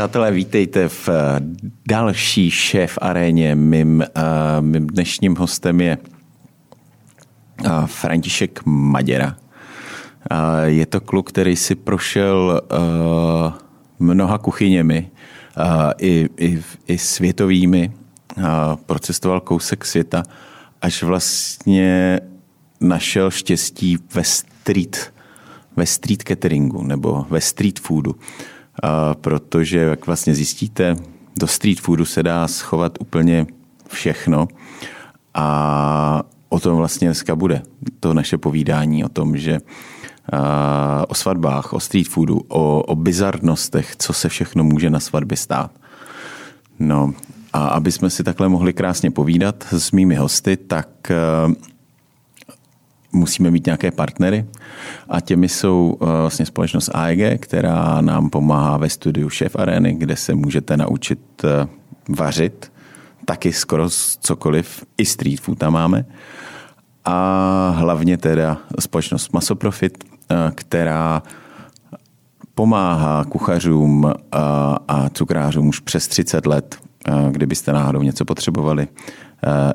Přátelé, vítejte v eh, další šéf aréně. Mým, uh, mým dnešním hostem je uh, František Maděra. Uh, je to kluk, který si prošel uh, mnoha kuchyněmi, uh, i, i, i světovými, uh, procestoval kousek světa, až vlastně našel štěstí ve street, ve street cateringu nebo ve street foodu protože jak vlastně zjistíte, do street foodu se dá schovat úplně všechno a o tom vlastně dneska bude to naše povídání o tom, že o svatbách, o street foodu, o, o bizarnostech, co se všechno může na svatbě stát. No a aby jsme si takhle mohli krásně povídat s mými hosty, tak musíme mít nějaké partnery a těmi jsou eh, vlastně společnost AEG, která nám pomáhá ve studiu Chef Areny, kde se můžete naučit eh, vařit, taky skoro cokoliv, i street food tam máme. A hlavně teda společnost Masoprofit, eh, která pomáhá kuchařům a cukrářům už přes 30 let, kdybyste náhodou něco potřebovali,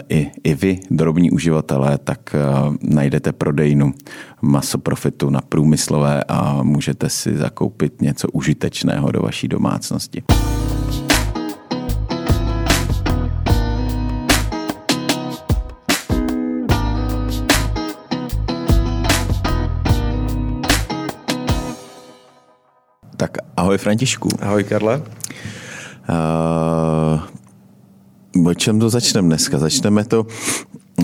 i, i vy, drobní uživatelé, tak eh, najdete prodejnu masoprofitu na průmyslové a můžete si zakoupit něco užitečného do vaší domácnosti. Tak ahoj Františku. Ahoj Karle. Uh, o čem to začneme dneska? Začneme to,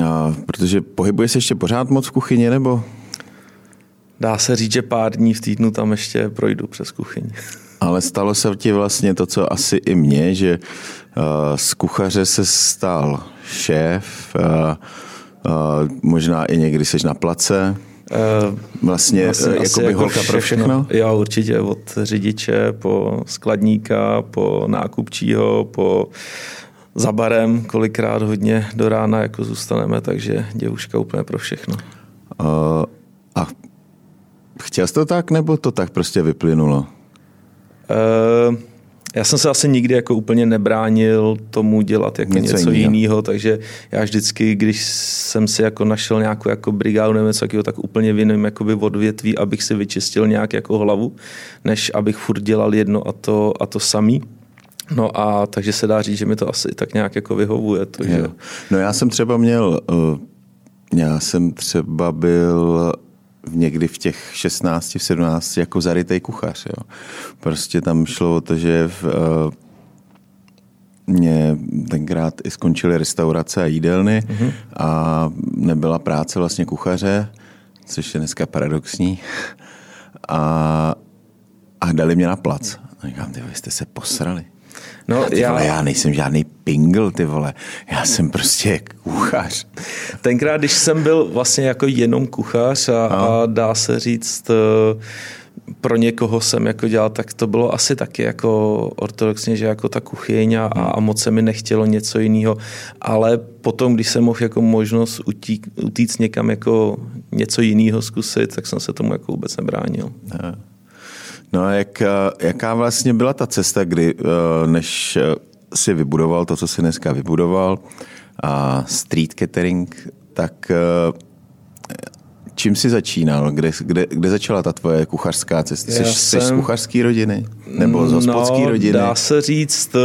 a, protože pohybuješ se ještě pořád moc v kuchyni, nebo? Dá se říct, že pár dní v týdnu tam ještě projdu přes kuchyň. Ale stalo se ti vlastně to, co asi i mně, že uh, z kuchaře se stal šéf, uh, uh, možná i někdy seš na place, Vlastně, vlastně jako by holka pro všechno? Jo, určitě od řidiče po skladníka, po nákupčího, po za barem, kolikrát hodně do rána jako zůstaneme, takže děvuška úplně pro všechno. Uh, a chtěl jsi to tak, nebo to tak prostě vyplynulo? Uh, já jsem se asi nikdy jako úplně nebránil tomu dělat jako něco, něco jiného, takže já vždycky, když jsem si jako našel nějakou jako brigádu nebo něco takového, tak úplně v jiném jakoby odvětví, abych si vyčistil nějak jako hlavu, než abych furt dělal jedno a to, a to samý. No a takže se dá říct, že mi to asi tak nějak jako vyhovuje. To, že... No já jsem třeba měl, eh, já jsem třeba byl někdy v těch 16, v 17 jako zarytej kuchař. Jo. Prostě tam šlo o to, že v, uh, mě tenkrát i skončily restaurace a jídelny mm-hmm. a nebyla práce vlastně kuchaře, což je dneska paradoxní. A, a dali mě na plac. A říkám, ty jste se posrali. No, ty já... Vole, já nejsem žádný pingl, ty vole. Já jsem prostě kuchař. Tenkrát, když jsem byl vlastně jako jenom kuchař a, no. a dá se říct, eh, pro někoho jsem jako dělal, tak to bylo asi taky jako ortodoxně, že jako ta kuchyň a, a moc se mi nechtělo něco jiného. Ale potom, když jsem mohl jako možnost utík, utíct někam jako něco jiného zkusit, tak jsem se tomu jako vůbec nebránil. No. No a jak, jaká vlastně byla ta cesta, kdy eh, než eh, si vybudoval to, co si dneska vybudoval, a street catering, tak eh, čím jsi začínal? Kde, kde, kde začala ta tvoje kuchařská cesta? Jsi, jsem... jsi z kuchařské rodiny? Nebo z hospodské no, rodiny? dá se říct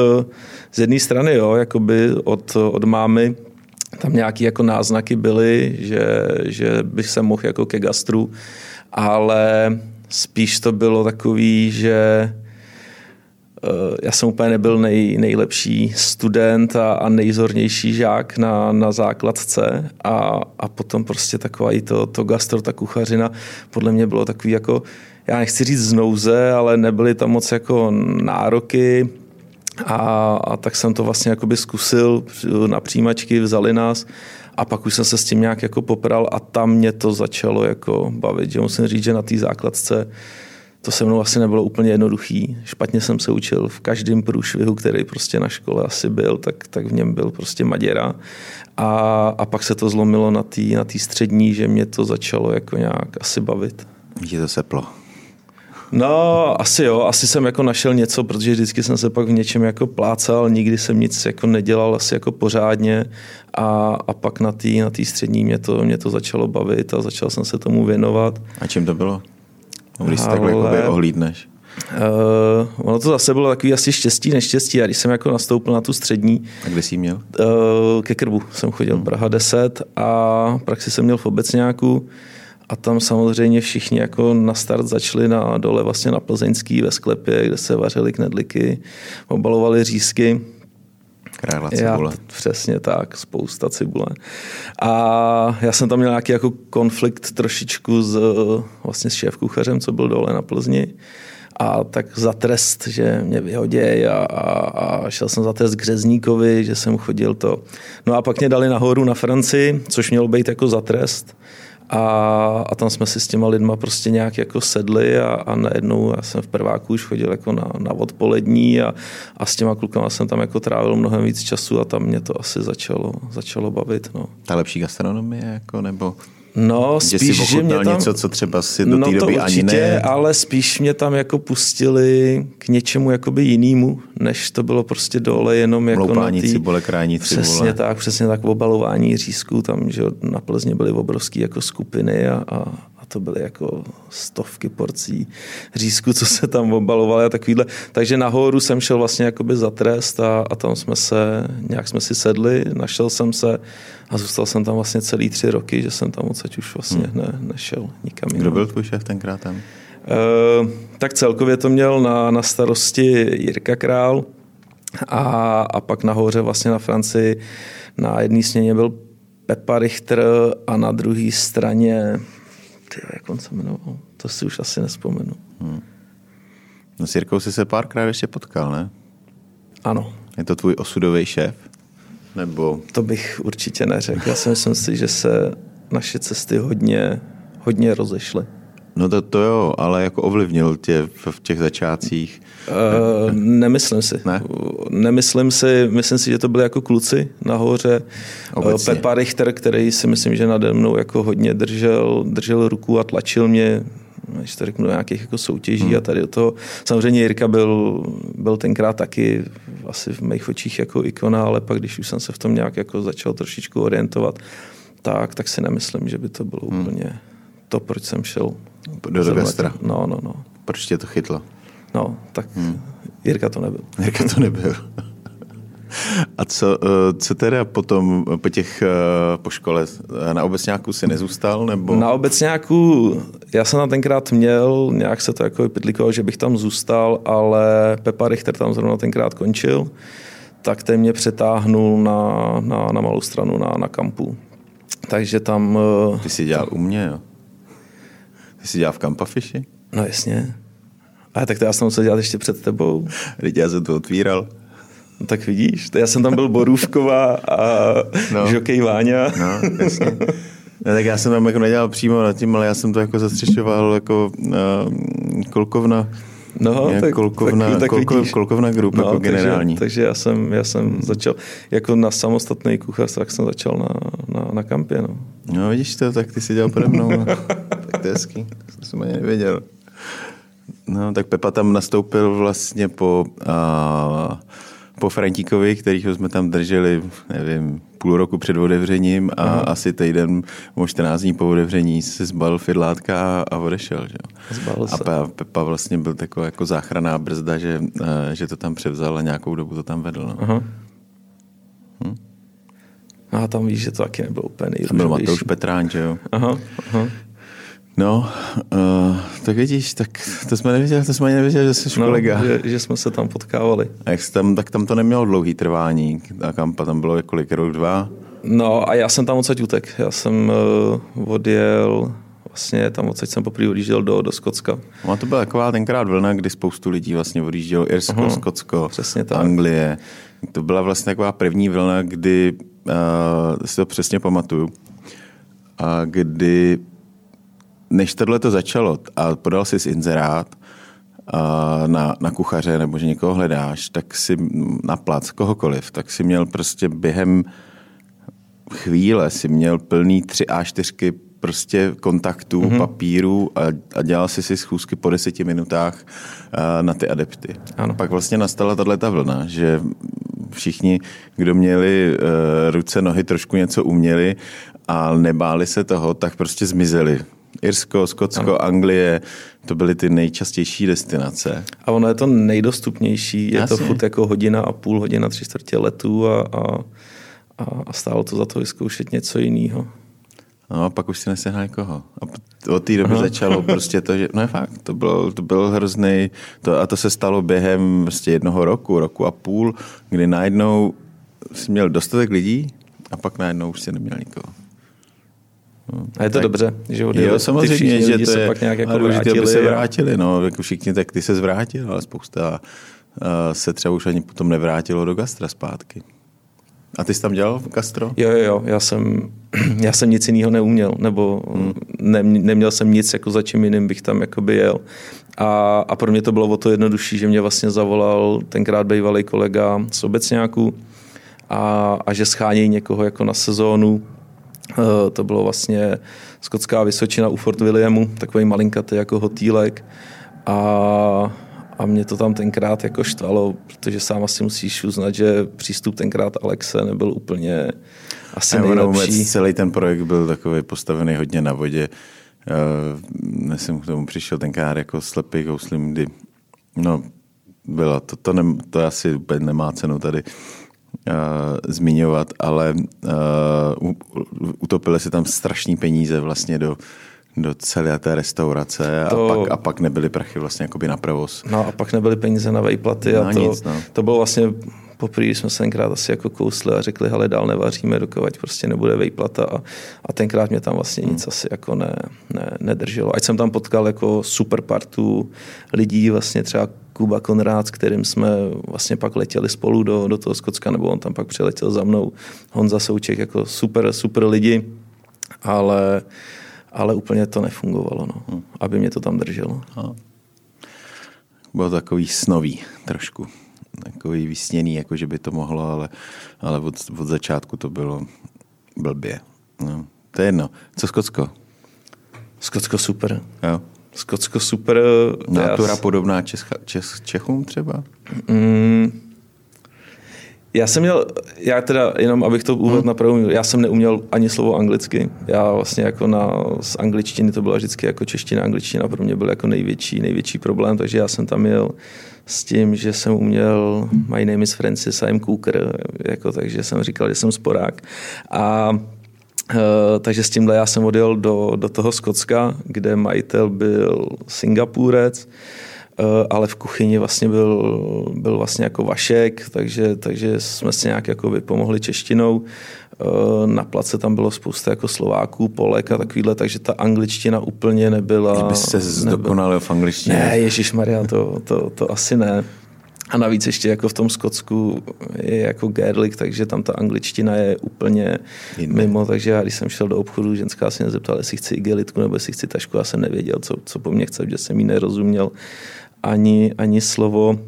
z jedné strany, jo, jakoby od, od mámy tam nějaké jako náznaky byly, že, že bych se mohl jako ke gastru, ale Spíš to bylo takový, že eh, já jsem úplně nebyl nej, nejlepší student a, a nejzornější žák na, na základce a, a potom prostě taková i to, to gastro, ta kuchařina, podle mě bylo takový jako, já nechci říct znouze, ale nebyly tam moc jako nároky a, a tak jsem to vlastně jakoby zkusil na přijímačky, vzali nás a pak už jsem se s tím nějak jako popral a tam mě to začalo jako bavit. Že musím říct, že na té základce to se mnou asi nebylo úplně jednoduchý. Špatně jsem se učil v každém průšvihu, který prostě na škole asi byl, tak, tak v něm byl prostě Maděra. A, a pak se to zlomilo na té na tý střední, že mě to začalo jako nějak asi bavit. Je to seplo. No, asi jo, asi jsem jako našel něco, protože vždycky jsem se pak v něčem jako plácal, nikdy jsem nic jako nedělal asi jako pořádně a, a pak na té na tý střední mě to, mě to začalo bavit a začal jsem se tomu věnovat. A čím to bylo? No, když se takhle Ale... ohlídneš. Uh, ono to zase bylo takový asi štěstí, neštěstí. A když jsem jako nastoupil na tu střední... A kde jsi měl? Uh, ke Krbu jsem chodil, hmm. Praha 10 a praxi jsem měl v Obecňáku. A tam samozřejmě všichni jako na start začali na dole vlastně na Plzeňský ve sklepě, kde se vařily knedliky, obalovali řízky. Krála cibule. Já, přesně tak, spousta cibule. A já jsem tam měl nějaký jako konflikt trošičku s, vlastně s šéf-kuchařem, co byl dole na Plzni a tak za trest, že mě vyhoděj a, a, a šel jsem za trest k Řezníkovi, že jsem chodil to. No a pak mě dali nahoru na Francii, což mělo být jako za trest. A, a tam jsme si s těma lidma prostě nějak jako sedli a, a najednou já jsem v prváku už chodil jako na, na odpolední a, a s těma klukama jsem tam jako trávil mnohem víc času a tam mě to asi začalo, začalo bavit. No. Ta lepší gastronomie jako nebo No, že spíš, si že mě tam... něco, co třeba si do no té doby to určitě, ani ne. ale spíš mě tam jako pustili k něčemu jakoby jinému, než to bylo prostě dole jenom jako Loupání na tý... cibule, krání cibule. Přesně tak, přesně tak, obalování řízků, tam, že na Plzně byly obrovské jako skupiny a, a to byly jako stovky porcí řízku, co se tam obalovaly a takovýhle. Takže nahoru jsem šel vlastně jakoby za trest a, a tam jsme se, nějak jsme si sedli, našel jsem se a zůstal jsem tam vlastně celý tři roky, že jsem tam odsaď už vlastně hmm. ne, nešel nikam jinam. Kdo byl tvůj šéf tenkrát tam? Uh, tak celkově to měl na, na starosti Jirka Král a, a pak nahoře vlastně na Francii na jedné směně byl Pepa Richter a na druhé straně ty, jak on se jmenoval? To si už asi nespomenu. Hmm. No s Jirkou jsi se párkrát ještě potkal, ne? Ano. Je to tvůj osudový šéf? Nebo... To bych určitě neřekl. Já si myslím si, že se naše cesty hodně, hodně rozešly. No to, to jo, ale jako ovlivnil tě v, v těch začátcích? Uh, nemyslím si. Ne? Nemyslím si, myslím si, že to byli jako kluci nahoře. Obecně. Pepa Richter, který si myslím, že nade mnou jako hodně držel, držel ruku a tlačil mě když to řeknu, do nějakých jako soutěží hmm. a tady do toho. Samozřejmě Jirka byl, byl tenkrát taky asi v mých očích jako ikona, ale pak když už jsem se v tom nějak jako začal trošičku orientovat, tak, tak si nemyslím, že by to bylo hmm. úplně to, proč jsem šel. Do, gastra. No, no, no. Proč tě to chytlo? No, tak hmm. Jirka to nebyl. Jirka to nebyl. A co, eh, co teda potom po těch, eh, po škole, na obecňáku si nezůstal? Nebo? Na obecňáku, já jsem tam tenkrát měl, nějak se to jako vypidlikoval, že bych tam zůstal, ale Pepa Richter tam zrovna tenkrát končil, tak ten mě přetáhnul na, na, na malou stranu, na, na kampu. Takže tam... Eh, Ty jsi dělal u mě, jo? Ty jsi dělal v Kampafiši? No jasně. A tak to já jsem musel dělat ještě před tebou. Teď já jsem to otvíral. No, tak vidíš, to já jsem tam byl Borůvková a no. Žokej Váňa. No, jasně. No, tak já jsem tam jako nedělal přímo nad tím, ale já jsem to jako zastřešoval jako uh, kolkovna. No, tak, kolkovna, tak, tak kolko, kolkovna group no, jako takže, generální. Takže já jsem, já jsem hmm. začal, jako na samostatný kuchař, tak jsem začal na, na, na kampě. No. no vidíš to, tak ty jsi dělal pode mnou. No. tak to je hezký, to jsem ani nevěděl. No, tak Pepa tam nastoupil vlastně po uh, po Frantíkovi, kterýho jsme tam drželi, nevím, půl roku před otevřením a Aha. asi týden, možná 14 dní po otevření se zbal fidlátka a odešel. Že? Zbal se. A Pepa vlastně byl taková jako záchranná brzda, že, eh, že to tam převzal a nějakou dobu to tam vedl. No. Aha. Hm? A tam víš, že to taky nebylo úplně Tam byl Matouš Petrán, že jo? Aha, aha. No, uh, tak vidíš, tak to jsme nevěděli, to jsme ani nevěděli, že jsi no, kolega. Že, že, jsme se tam potkávali. A jak tam, tak tam to nemělo dlouhý trvání, ta kampa tam bylo kolik, rok, dva? No a já jsem tam odsaď utek. Já jsem uh, odjel, vlastně tam odsaď jsem poprvé odjížděl do, do Skotska. No a to byla taková tenkrát vlna, kdy spoustu lidí vlastně odjíždělo Irsko, uh-huh. Skotsko, Přesně tak. Anglie. To byla vlastně taková první vlna, kdy, uh, si to přesně pamatuju, a kdy než tohle to začalo a podal jsi inzerát na, na kuchaře nebo že někoho hledáš, tak si na plac kohokoliv, tak si měl prostě během chvíle si měl plný tři A4 prostě kontaktů, mm-hmm. papíru a, a dělal si si schůzky po deseti minutách na ty adepty. Ano. Pak vlastně nastala tato vlna, že všichni, kdo měli uh, ruce, nohy, trošku něco uměli a nebáli se toho, tak prostě zmizeli. Irsko, Skotsko, ano. Anglie, to byly ty nejčastější destinace. A ono je to nejdostupnější, je Jasně. to furt jako hodina a půl, hodina, tři čtvrtě letu a, a, a stálo to za to vyzkoušet něco jiného. No a pak už si nesehnal nikoho. A od té doby Aha. začalo prostě to, že no je fakt, to byl, to byl hrozný, to, a to se stalo během prostě jednoho roku, roku a půl, kdy najednou jsi měl dostatek lidí a pak najednou už si neměl nikoho. A je to tak, dobře, že odjeli, jo, samozřejmě, že to je, pak nějak jako vrátili. Aby se vrátili, no, jako všichni, tak ty se zvrátil, ale spousta uh, se třeba už ani potom nevrátilo do gastra zpátky. A ty jsi tam dělal gastro? Jo, jo, jo. Já jsem, já jsem nic jiného neuměl, nebo hmm. ne, neměl jsem nic, jako za čím jiným bych tam jakoby jel. A, a pro mě to bylo o to jednodušší, že mě vlastně zavolal tenkrát bývalý kolega z Obecňáku a, a že schánějí někoho jako na sezónu. E, to bylo vlastně Skotská Vysočina u Fort Williamu, takový malinkatý jako hotýlek. A a mě to tam tenkrát jako štvalo, protože sám asi musíš uznat, že přístup tenkrát Alexe nebyl úplně asi nejlepší. Vůbec celý ten projekt byl takový postavený hodně na vodě. Uh, jsem k tomu přišel tenkrát jako slepý houslim, kdy no, bylo, to, to, ne, to asi úplně nemá cenu tady uh, zmiňovat, ale uh, utopili se tam strašní peníze vlastně do do celé té restaurace to... a, pak, a pak nebyly prachy vlastně jakoby na provoz. No a pak nebyly peníze na vejplaty no, a to, nic, no. to bylo vlastně poprvé jsme se tenkrát asi jako kousli a řekli, hele, dál nevaříme, dokud prostě nebude vejplata a, a tenkrát mě tam vlastně hmm. nic asi jako ne, ne, nedrželo. Ať jsem tam potkal jako super partu lidí, vlastně třeba Kuba Konrád, s kterým jsme vlastně pak letěli spolu do, do toho Skotska, nebo on tam pak přiletěl za mnou. Honza Souček, jako super, super lidi, ale ale úplně to nefungovalo, no, hmm. aby mě to tam drželo. Bylo takový snový trošku, takový vysněný, jako že by to mohlo, ale, ale od, od začátku to bylo blbě. No. To je jedno. Co Skotsko? Skotsko super. Jo. Skotsko super. Natura já... podobná Čech, Čech, Čechům třeba? Mm, já jsem měl, já teda jenom abych to uvedl hmm. na pravou já jsem neuměl ani slovo anglicky. Já vlastně jako na, z angličtiny to byla vždycky jako čeština, angličtina pro mě byl jako největší, největší problém, takže já jsem tam měl s tím, že jsem uměl My name is Francis, I'm Cooker, jako, takže jsem říkal, že jsem sporák. A Uh, takže s tímhle já jsem odjel do, do toho Skotska, kde majitel byl Singapurec. Eh, ale v kuchyni vlastně byl, byl vlastně jako Vašek, takže, takže jsme si nějak jako vypomohli češtinou. Eh, na place tam bylo spousta jako Slováků, Polek a takovýhle, takže ta angličtina úplně nebyla. Kdyby se zdokonalil v angličtině. Ne, Ježíš Maria, to, to, to asi ne. A navíc ještě jako v tom Skotsku je jako Gerlik, takže tam ta angličtina je úplně Jinde. mimo, takže já když jsem šel do obchodu, ženská se mě zeptala, jestli chci igelitku nebo jestli chci tašku, já jsem nevěděl, co, co po mně chce, že jsem jí nerozuměl ani, ani slovo.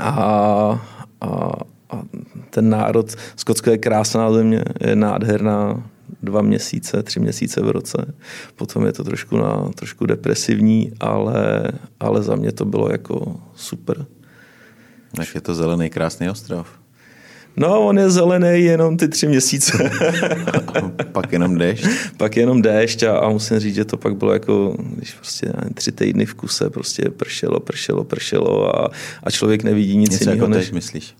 A, a, a ten národ, Skotsko je krásná země, je nádherná, dva měsíce, tři měsíce v roce. Potom je to trošku, na, trošku depresivní, ale, ale za mě to bylo jako super. Tak je to zelený krásný ostrov. No, on je zelený jenom ty tři měsíce. pak jenom déšť? pak jenom déšť a, a musím říct, že to pak bylo jako, když prostě tři týdny v kuse prostě pršelo, pršelo, pršelo a, a člověk nevidí nic Něco jiného. Jako než... myslíš?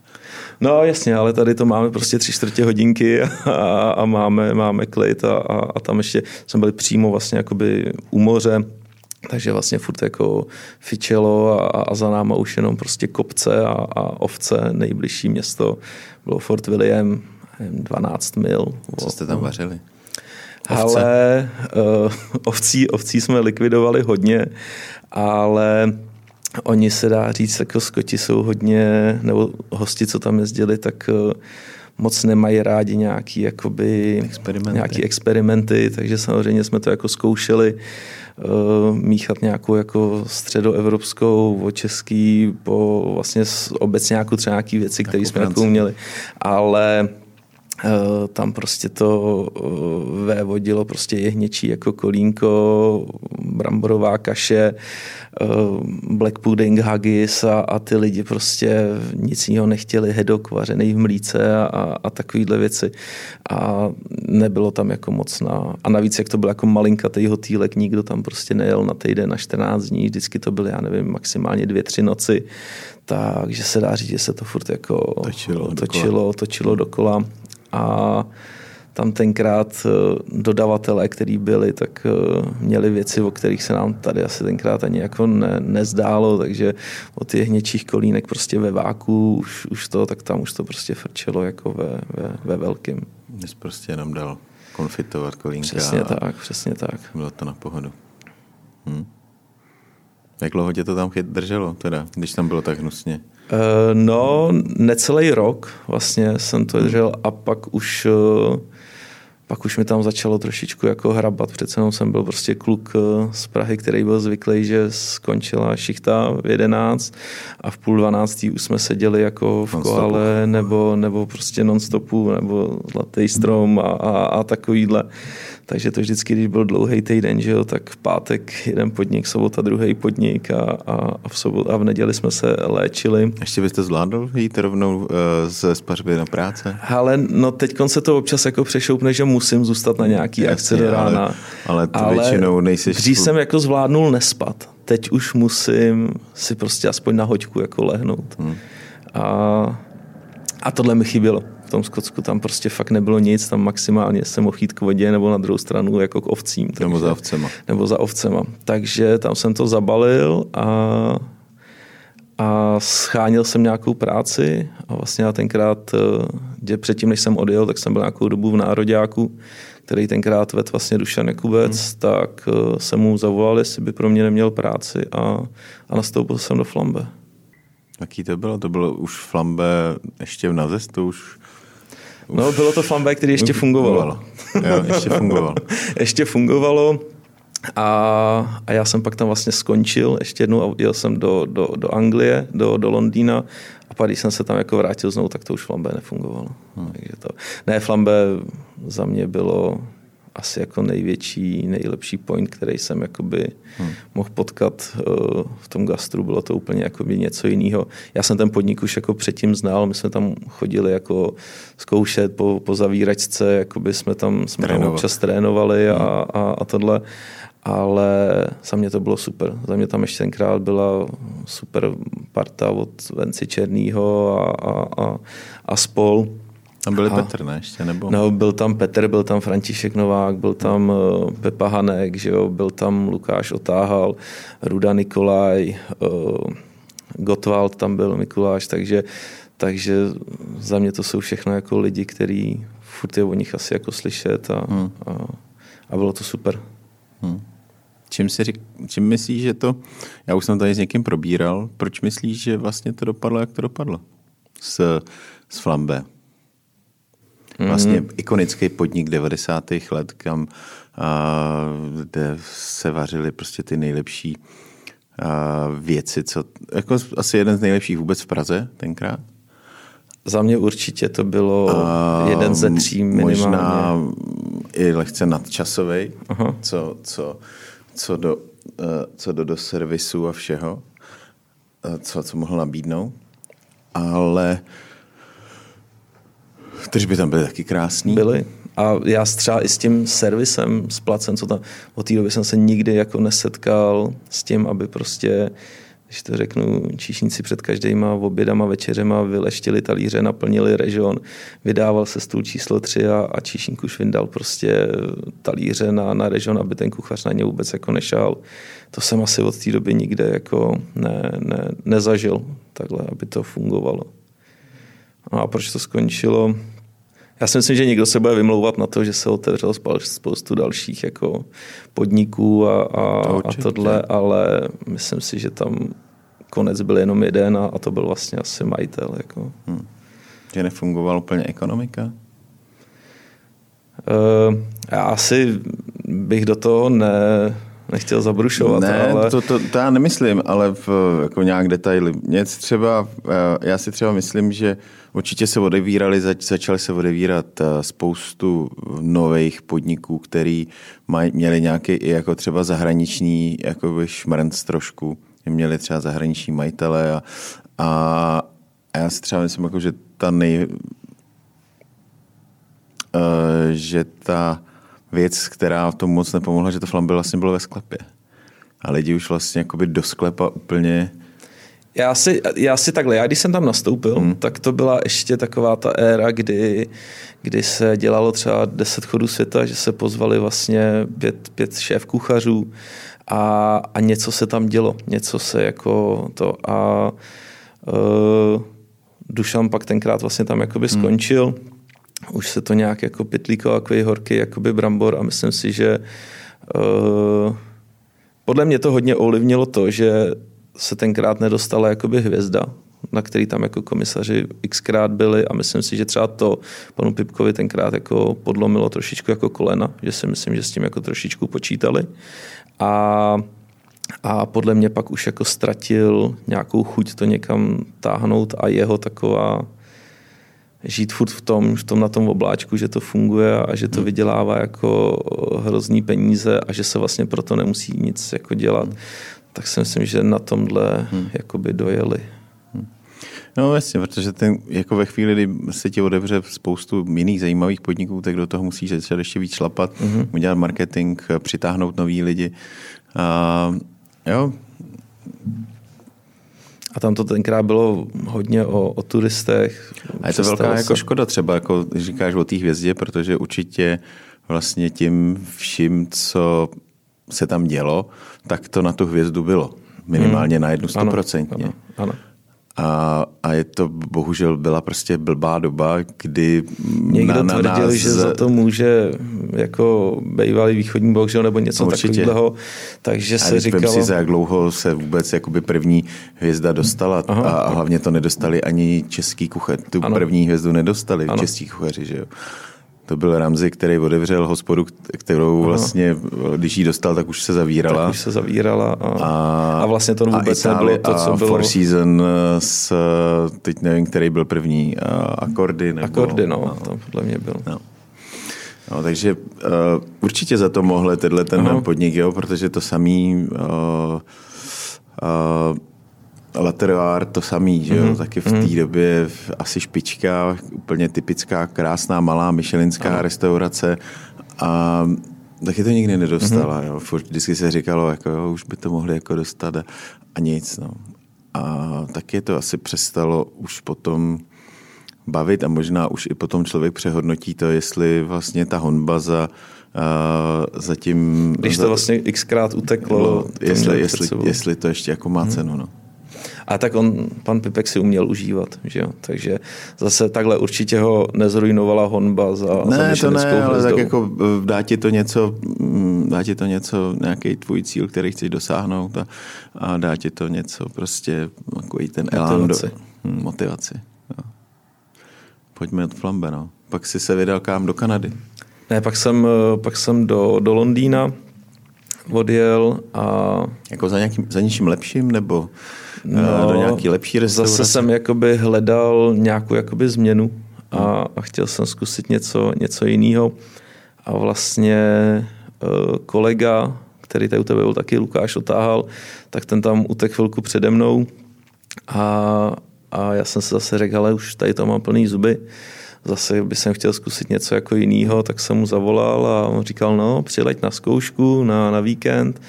No jasně, ale tady to máme prostě tři čtvrtě hodinky a, a máme, máme klid a, a, a tam ještě jsme byli přímo vlastně jakoby u moře, takže vlastně furt jako fičelo a, a za náma už jenom prostě kopce a, a ovce, nejbližší město bylo Fort William, 12 mil. Co jste tam vařili? Ovce? Ale uh, ovcí, ovcí jsme likvidovali hodně, ale oni se dá říct, jako skoti jsou hodně, nebo hosti, co tam jezdili, tak uh, moc nemají rádi nějaký, jakoby, experimenty. nějaký experimenty, takže samozřejmě jsme to jako zkoušeli uh, míchat nějakou jako středoevropskou, o český, po vlastně obecně jako třeba nějaký věci, které jsme jako měli. Ale Eh, tam prostě to eh, vévodilo prostě jehněčí jako kolínko, bramborová kaše, eh, black pudding, haggis a, a ty lidi prostě nic jiného nechtěli, hedok vařený v mlíce a, a, a takovýhle věci. A nebylo tam jako moc na... A navíc, jak to byl jako malinkatý hotýlek, nikdo tam prostě nejel na týden na 14 dní, vždycky to byly, já nevím, maximálně dvě, tři noci, takže se dá říct, že se to furt jako točilo, točilo, dokola. točilo dokola a tam tenkrát eh, dodavatelé, který byli, tak eh, měli věci, o kterých se nám tady asi tenkrát ani jako ne, nezdálo, takže od těch hněčích kolínek prostě ve váku už, už to, tak tam už to prostě frčelo jako ve, ve, ve velkým. Jsi prostě jenom dal konfitovat kolínka. Přesně tak, přesně tak. Bylo to na pohodu. Hm. Jak dlouho tě to tam drželo, teda, když tam bylo tak hnusně? Eh, no, necelý rok vlastně jsem to držel a pak už eh, pak už mi tam začalo trošičku jako hrabat. Přece jenom jsem byl prostě kluk eh, z Prahy, který byl zvyklý, že skončila šichta v 11 a v půl 12 už jsme seděli jako v koale nebo, nebo prostě non-stopu nebo zlatý strom a, a, a takovýhle. Takže to vždycky, když byl dlouhý týden, že jo, tak v pátek jeden podnik, sobota druhý podnik a, a, a, v sobot, a v neděli jsme se léčili. Ještě byste zvládl jít rovnou uh, ze spařby na práce? Ale no teď se to občas jako přešoupne, že musím zůstat na nějaký Jasně, akce do rána. Ale, ale to ale většinou nejsi... Dřív jsem jako zvládnul nespat. Teď už musím si prostě aspoň na hoďku jako lehnout. Hmm. A, a tohle mi chybělo tom Skotsku tam prostě fakt nebylo nic, tam maximálně jsem mohl jít k vodě nebo na druhou stranu jako k ovcím. Takže, nebo za ovcema. Nebo za ovcema. Takže tam jsem to zabalil a, a schánil jsem nějakou práci a vlastně já tenkrát, kde předtím, než jsem odjel, tak jsem byl nějakou dobu v Nároďáku, který tenkrát vedl vlastně Dušan Jakubec, hmm. tak eh, jsem mu zavolal, jestli by pro mě neměl práci a, a nastoupil jsem do Flambe. Jaký to bylo? To bylo už Flambe ještě v Nazestu, už No, bylo to flambe, který ještě fungovalo. Jo, ještě fungovalo. ještě fungovalo. A, a já jsem pak tam vlastně skončil ještě jednou a jel jsem do, do, do Anglie, do, do Londýna a pak když jsem se tam jako vrátil znovu, tak to už flambe nefungovalo. Hmm. Takže to, ne, flambe za mě bylo asi jako největší, nejlepší point, který jsem jakoby hmm. mohl potkat uh, v tom gastru. Bylo to úplně jakoby něco jiného. Já jsem ten podnik už jako předtím znal, my jsme tam chodili jako zkoušet po, po zavíračce, jakoby jsme tam, jsme tam občas trénovali a, hmm. a, a tohle ale za mě to bylo super. Za mě tam ještě tenkrát byla super parta od Venci Černýho a, a, a, a spol. Tam byl Petr, ne ještě? Nebo? No, byl tam Petr, byl tam František Novák, byl tam uh, Pepa Hanek, že jo, byl tam Lukáš Otáhal, Ruda Nikolaj, uh, Gottwald tam byl Mikuláš, takže, takže za mě to jsou všechno jako lidi, kteří furt je o nich asi jako slyšet a, hmm. a, a bylo to super. Hmm. Čím, si řík, čím myslíš, že to, já už jsem tady s někým probíral, proč myslíš, že vlastně to dopadlo, jak to dopadlo s, s Flambe? Vlastně mm-hmm. ikonický podnik 90. let, kam a, kde se vařily prostě ty nejlepší a, věci, co, jako asi jeden z nejlepších vůbec v Praze tenkrát. Za mě určitě to bylo a, jeden ze tří minimálně. Možná i lehce nadčasový, co, co, co, do, co do, do servisu a všeho, co, co mohl nabídnout. Ale by tam byly taky krásný. Byly. A já třeba i s tím servisem splacen, co tam, od té doby jsem se nikdy jako nesetkal s tím, aby prostě když to řeknu, číšníci před každýma obědama, večeřema vyleštili talíře, naplnili režon, vydával se stůl číslo tři a, a číšník už vyndal prostě talíře na, na režon, aby ten kuchař na ně vůbec jako nešál. To jsem asi od té doby nikde jako ne, ne, nezažil takhle, aby to fungovalo. No a proč to skončilo? Já si myslím, že někdo se bude vymlouvat na to, že se otevřelo spoustu dalších jako podniků a, a, a tohle, ale myslím si, že tam konec byl jenom jeden a, a to byl vlastně asi majitel. Jako. Hmm. Že nefungovala úplně ekonomika? Uh, já asi bych do toho ne, nechtěl zabrušovat. Ne, ale... to, to, to já nemyslím, ale v, jako nějak detaily. Něco třeba, eh, já si třeba myslím, že určitě se odevíraly, zač, začaly se odevírat eh, spoustu nových podniků, který maj, měli nějaký i jako třeba zahraniční jakoby šmrnc trošku. Měli třeba zahraniční majitele a, a, a já si třeba myslím, jako, že ta nej, uh, že ta věc, která v tom moc nepomohla, že to flambe vlastně bylo ve sklepě. A lidi už vlastně jakoby do sklepa úplně... Já si, já si takhle, já když jsem tam nastoupil, hmm. tak to byla ještě taková ta éra, kdy, kdy se dělalo třeba 10 chodů světa, že se pozvali vlastně pět, pět šéf kuchařů a, a něco se tam dělo, něco se jako to a uh, Dušan pak tenkrát vlastně tam jakoby hmm. skončil, hmm už se to nějak jako pitlíko, takový horký jakoby brambor a myslím si, že uh, podle mě to hodně ovlivnilo to, že se tenkrát nedostala jakoby hvězda, na který tam jako komisaři xkrát byli a myslím si, že třeba to panu Pipkovi tenkrát jako podlomilo trošičku jako kolena, že si myslím, že s tím jako trošičku počítali. A a podle mě pak už jako ztratil nějakou chuť to někam táhnout a jeho taková žít furt v tom, v tom na tom obláčku, že to funguje a že to hmm. vydělává jako hrozný peníze a že se vlastně proto nemusí nic jako dělat, hmm. tak si myslím, že na tomhle hmm. jakoby dojeli. No jasně, protože ten, jako ve chvíli, kdy se ti odevře spoustu jiných zajímavých podniků, tak do toho musíš začít ještě víc šlapat, hmm. udělat marketing, přitáhnout nový lidi. A, jo, a tam to tenkrát bylo hodně o, o turistech. A je to velká se... jako škoda třeba, jako říkáš o té hvězdě, protože určitě vlastně tím vším, co se tam dělo, tak to na tu hvězdu bylo. Minimálně hmm. na jednu stoprocentně. Ano, ano, ano. A, a je to bohužel byla prostě blbá doba, kdy Někdo na, na tvrdil, nás... že za to může jako bývalý východní bohužel nebo něco takového. Takže se říkalo... si, za jak dlouho se vůbec jakoby první hvězda dostala Aha, a, a hlavně to nedostali ani český kuchař. Tu ano. první hvězdu nedostali ano. český kuchaři, že jo. To byl Ramzi, který otevřel hospodu, kterou Aha. vlastně, když ji dostal, tak už se zavírala. Tak už se zavírala a, a, a vlastně to vůbec nebylo to, co a bylo. Four Season s, teď nevím, který byl první, Akordy. Nebo, Akordy, no, no, to podle mě byl. No. No, takže uh, určitě za to mohl tenhle ten Aha. podnik, jo, protože to samý uh, uh, Lateroár to samý, že jo? Mm-hmm. taky v té mm-hmm. době asi špička, úplně typická, krásná, malá myšelinská ano. restaurace a taky to nikdy nedostala. Mm-hmm. Jo? Furt vždycky se říkalo, jako, jo, už by to mohli jako dostat a, a nic. No. A taky to asi přestalo už potom bavit a možná už i potom člověk přehodnotí to, jestli vlastně ta honba za Uh, zatím... Když to vlastně xkrát uteklo. No, jestli, jestli, jestli to ještě jako má hmm. cenu. No. A tak on, pan Pipek si uměl užívat, že jo? Takže zase takhle určitě ho nezrujnovala honba za, ne, za to ne, ale tak jako eh, dá ti to něco, mm, dá ti to něco, nějaký tvůj cíl, který chceš dosáhnout a, a dá ti to něco, prostě takový ten elán motivaci. Do, hm, motivaci. Jo. Pojďme od Flambe, no. Pak si se vydal kam do Kanady. Ne, pak jsem, eh, pak jsem do, do Londýna odjel a... Jako za, nějakým, za něčím lepším, nebo no, do nějaký lepší restaurace? Zase jsem jakoby hledal nějakou jakoby změnu a, a chtěl jsem zkusit něco, něco jiného. A vlastně uh, kolega, který tady u tebe byl taky, Lukáš otáhal, tak ten tam utek chvilku přede mnou. A, a já jsem se zase řekl, ale už tady to mám plný zuby, zase by jsem chtěl zkusit něco jako jiného, tak jsem mu zavolal a on říkal, no, přileď na zkoušku na, na víkend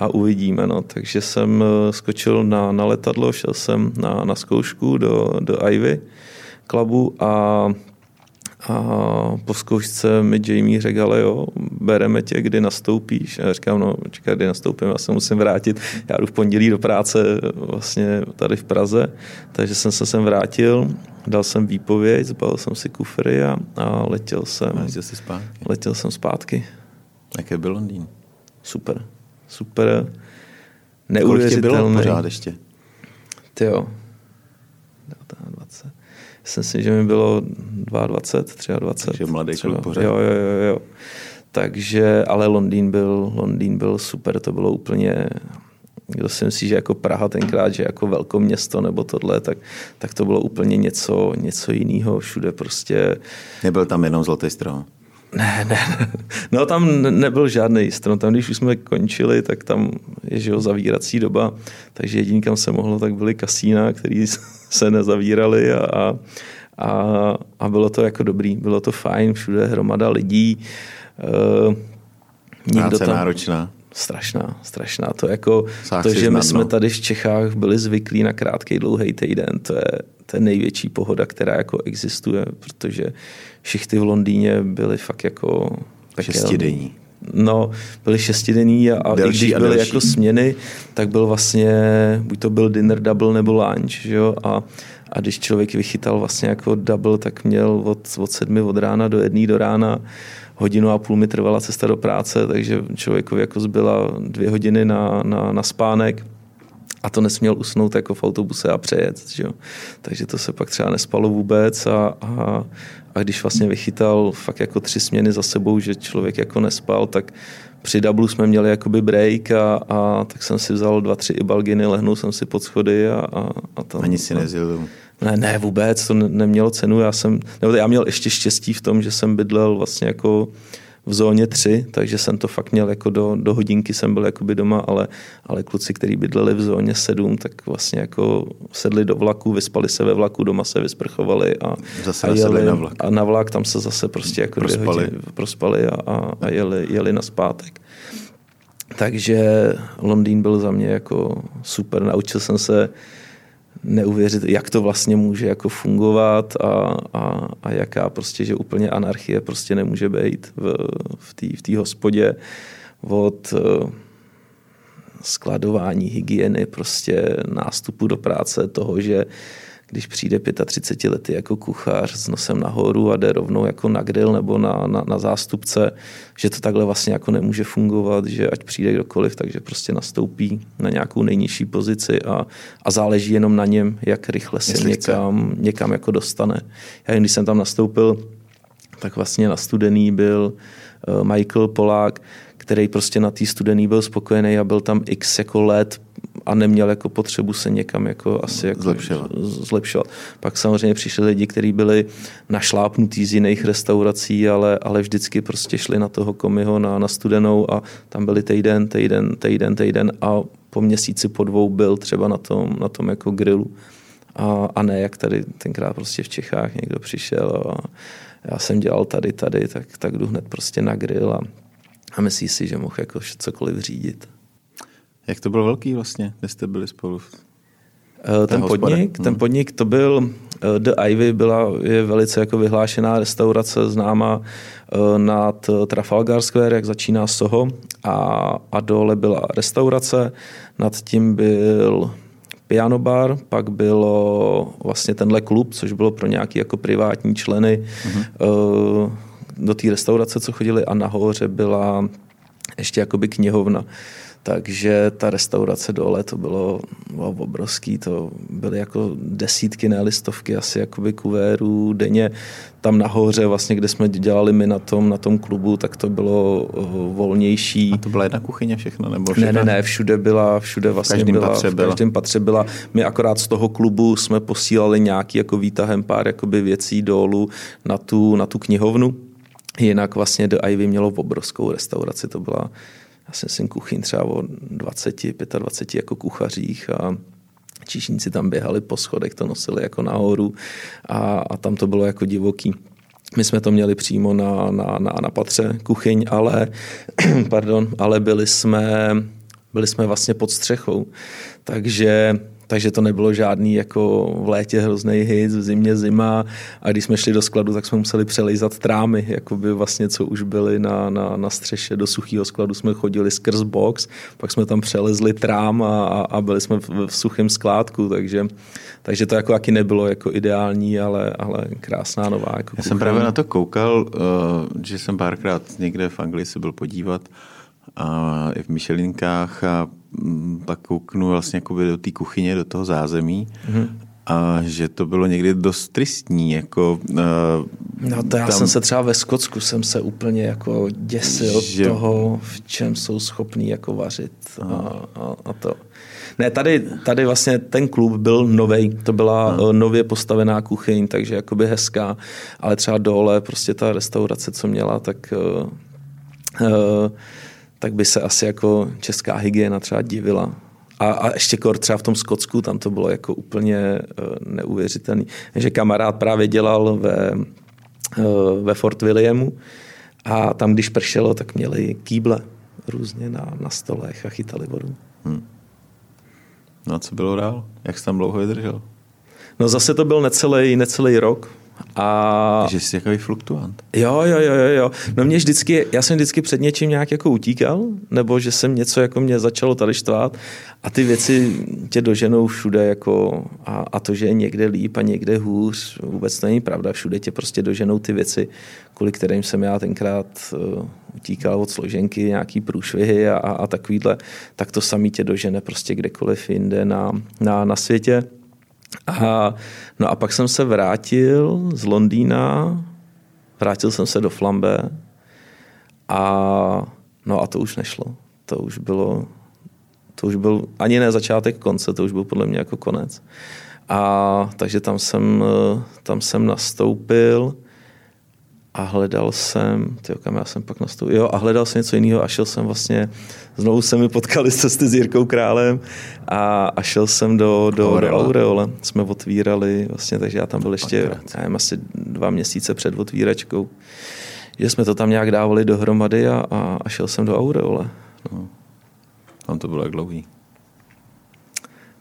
a uvidíme. No. Takže jsem eh, skočil na, na letadlo, šel jsem na, na zkoušku do, do Ivy klubu a a po zkoušce mi Jamie řekl, ale jo, bereme tě, kdy nastoupíš. A já říkám, no, čekaj, kdy nastoupím, já se musím vrátit. Já jdu v pondělí do práce vlastně tady v Praze, takže jsem se sem vrátil, dal jsem výpověď, zbalil jsem si kufry a, a letěl jsem. A jsi zpátky? Letěl jsem zpátky. Jaké byl Londýn? Super, super. Neuvěřitelný. Kolik bylo pořád ještě? Ty jo. 20 myslím si, že mi bylo 22, 23. Takže mladý kluk pořád. Jo, jo, jo, jo. takže, ale Londýn byl, Londýn byl super, to bylo úplně, kdo si myslí, že jako Praha tenkrát, že jako velké město nebo tohle, tak, tak to bylo úplně něco, něco jiného. Všude prostě... Nebyl tam jenom Zlatý strom? Ne, ne, no tam nebyl žádný strom. Tam, když už jsme končili, tak tam je že jo, zavírací doba, takže jediný, kam se mohlo, tak byly kasína, který se nezavírali a, a, a bylo to jako dobrý, bylo to fajn, všude hromada lidí. Uh, Práce tam, náročná. Strašná, strašná. To jako to, že my jsme tady v Čechách byli zvyklí na krátký, dlouhý týden, to je, to je největší pohoda, která jako existuje, protože šichty v Londýně byly fakt jako Šestidenní. No, byly šestidenní a, a i když byly jako směny, tak byl vlastně, buď to byl dinner double nebo lunch, že jo? A, a když člověk vychytal vlastně jako double, tak měl od, od sedmi od rána do jedné do rána hodinu a půl mi trvala cesta do práce, takže člověkovi jako zbyla dvě hodiny na, na, na spánek a to nesměl usnout jako v autobuse a přejet. Že jo? Takže to se pak třeba nespalo vůbec a, a, a když vlastně vychytal fakt jako tři směny za sebou, že člověk jako nespal, tak při dublu jsme měli jakoby break a, a tak jsem si vzal dva, tři ibalginy, lehnul jsem si pod schody a, a, a tam, Ani si nezjel domů. Ne, ne, vůbec, to nemělo cenu. Já jsem, nebo já měl ještě štěstí v tom, že jsem bydlel vlastně jako v zóně 3, takže jsem to fakt měl jako do, do hodinky jsem byl jakoby doma, ale, ale kluci, kteří bydleli v zóně 7, tak vlastně jako sedli do vlaku, vyspali se ve vlaku, doma se vysprchovali a, zase a jeli na vlak. A na vlak tam se zase prostě jako prospali, hodiny, prospali a, a, a jeli, jeli na zpátek. Takže Londýn byl za mě jako super. Naučil jsem se neuvěřit, jak to vlastně může jako fungovat a, a, a jaká prostě, že úplně anarchie prostě nemůže být v, v té v hospodě od uh, skladování hygieny, prostě nástupu do práce, toho, že když přijde 35 lety jako kuchař s nosem nahoru a jde rovnou jako na grill nebo na, na, na zástupce, že to takhle vlastně jako nemůže fungovat, že ať přijde kdokoliv, takže prostě nastoupí na nějakou nejnižší pozici a, a záleží jenom na něm, jak rychle se někam, někam jako dostane. Já když jsem tam nastoupil, tak vlastně na studený byl eh, Michael Polák, který prostě na té studený byl spokojený a byl tam x jako let a neměl jako potřebu se někam jako asi jako zlepšovat. zlepšovat. Pak samozřejmě přišli lidi, kteří byli našlápnutí z jiných restaurací, ale, ale vždycky prostě šli na toho komiho na, na studenou a tam byli týden, týden, týden, týden a po měsíci, po dvou byl třeba na tom, na tom jako grilu. A, a ne, jak tady tenkrát prostě v Čechách někdo přišel a já jsem dělal tady, tady, tak, tak jdu hned prostě na grill a, a myslí si, že mohl jako cokoliv řídit. Jak to bylo velký vlastně, kde jste byli spolu? Eh, ten podnik, ten hmm. podnik to byl, eh, The Ivy byla, je velice jako vyhlášená restaurace známá eh, nad Trafalgar Square, jak začíná Soho a, a dole byla restaurace, nad tím byl piano bar, pak bylo vlastně tenhle klub, což bylo pro nějaký jako privátní členy uh-huh. do té restaurace, co chodili a nahoře byla ještě jakoby knihovna. Takže ta restaurace dole, to bylo, bylo obrovský, to byly jako desítky, ne listovky asi jakoby kuvérů denně. Tam nahoře vlastně, kde jsme dělali my na tom, na tom klubu, tak to bylo uh, volnější. A to byla jedna kuchyně všechno? Nebo všechno? Ne, ne, ne, všude byla, všude vlastně v byla, patře byla. v každém patře byla. My akorát z toho klubu jsme posílali nějaký jako výtahem pár jakoby věcí dolů na tu, na tu knihovnu. Jinak vlastně The Ivy mělo obrovskou restauraci, to byla já si myslím kuchyň třeba o 20, 25 jako kuchařích a číšníci tam běhali po schodech, to nosili jako nahoru a, a tam to bylo jako divoký. My jsme to měli přímo na, na, na, na patře kuchyň, ale, pardon, ale byli jsme, byli jsme vlastně pod střechou. Takže takže to nebylo žádný jako v létě hrozný hit, v zimě zima a když jsme šli do skladu, tak jsme museli přelejzat trámy, jako by vlastně, co už byly na, na, na střeše do suchého skladu, jsme chodili skrz box, pak jsme tam přelezli trám a, a byli jsme v, v suchém skládku, takže, takže to jako taky nebylo jako ideální, ale, ale krásná nová. Jako Já jsem právě na to koukal, uh, že jsem párkrát někde v Anglii se byl podívat a i v Michelinkách a pak kouknu vlastně jakoby do té kuchyně, do toho zázemí mm-hmm. a že to bylo někdy dost tristní, jako uh, No to já tam, jsem se třeba ve Skotsku jsem se úplně jako děsil že... toho, v čem jsou schopní jako vařit a, a, a to. Ne, tady, tady vlastně ten klub byl nový, to byla no. nově postavená kuchyň, takže jakoby hezká, ale třeba dole prostě ta restaurace, co měla, tak uh, uh, tak by se asi jako česká hygiena třeba divila. A, a ještě kor třeba v tom Skotsku, tam to bylo jako úplně uh, neuvěřitelný. Že kamarád právě dělal ve, uh, ve Fort Williamu a tam, když pršelo, tak měli kýble různě na, na stolech a chytali vodu. Hmm. No a co bylo dál? Jak jsi tam dlouho vydržel? No zase to byl necelý, necelý rok. A... Že jsi takový fluktuant. Jo, jo, jo, jo. No mě vždycky, já jsem vždycky před něčím nějak jako utíkal, nebo že jsem něco jako mě začalo tady štvát a ty věci tě doženou všude jako a, a to, že je někde líp a někde hůř, vůbec to není pravda. Všude tě prostě doženou ty věci, kvůli kterým jsem já tenkrát uh, utíkal od složenky, nějaký průšvihy a, a, a takovýhle, tak to samý tě dožene prostě kdekoliv jinde na, na, na světě. A, no a pak jsem se vrátil z Londýna, vrátil jsem se do Flambe a no a to už nešlo. To už bylo, to už byl ani ne začátek konce, to už byl podle mě jako konec. A takže tam jsem, tam jsem nastoupil a hledal jsem, tyjo, kam já jsem pak nastoupil, jo, a hledal jsem něco jiného a šel jsem vlastně, znovu se mi potkali cesty s Jirkou Králem a, a šel jsem do, do, Aureole. do Aureole. Jsme otvírali vlastně, takže já tam byl ještě, já nevím, asi dva měsíce před otvíračkou, že jsme to tam nějak dávali dohromady a, a, a šel jsem do Aureole. No. Tam to bylo jak dlouhý?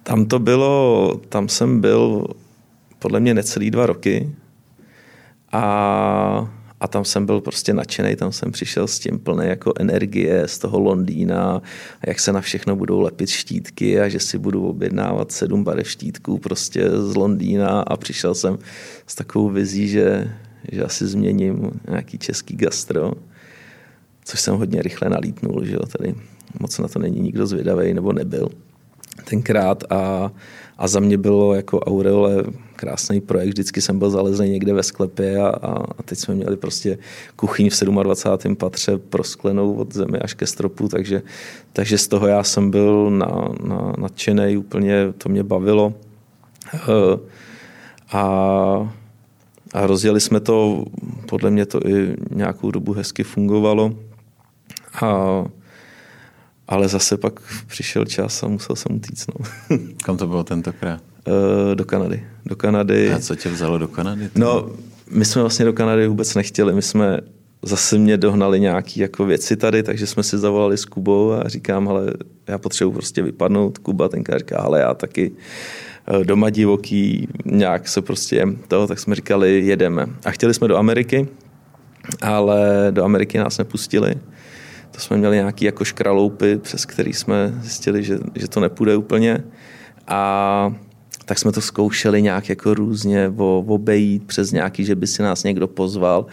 Tam to bylo, tam jsem byl podle mě necelý dva roky a a tam jsem byl prostě nadšený, tam jsem přišel s tím plné jako energie z toho Londýna, jak se na všechno budou lepit štítky a že si budu objednávat sedm barev štítků prostě z Londýna. A přišel jsem s takovou vizí, že, že asi změním nějaký český gastro, což jsem hodně rychle nalítnul, že jo, tady moc na to není nikdo zvědavý nebo nebyl tenkrát. A, a za mě bylo jako Aureole krásný projekt, vždycky jsem byl zalezený někde ve sklepě a, a, a teď jsme měli prostě kuchyň v 27. patře prosklenou od zemi až ke stropu, takže, takže z toho já jsem byl na, na, nadšený, úplně to mě bavilo. Eh, a, a rozjeli jsme to, podle mě to i nějakou dobu hezky fungovalo. A ale zase pak přišel čas a musel jsem utíct. No. Kam to bylo tentokrát? Uh, do Kanady. Do Kanady. A co tě vzalo do Kanady? No, my jsme vlastně do Kanady vůbec nechtěli. My jsme zase mě dohnali nějaké jako věci tady, takže jsme si zavolali s Kubou a říkám, ale já potřebuji prostě vypadnout. Kuba tenkrát říká, ale já taky eh, doma divoký, nějak se prostě toho, tak jsme říkali, jedeme. A chtěli jsme do Ameriky, ale do Ameriky nás nepustili to jsme měli nějaký jako škraloupy, přes který jsme zjistili, že, že to nepůjde úplně. A tak jsme to zkoušeli nějak jako různě obejít přes nějaký, že by si nás někdo pozval.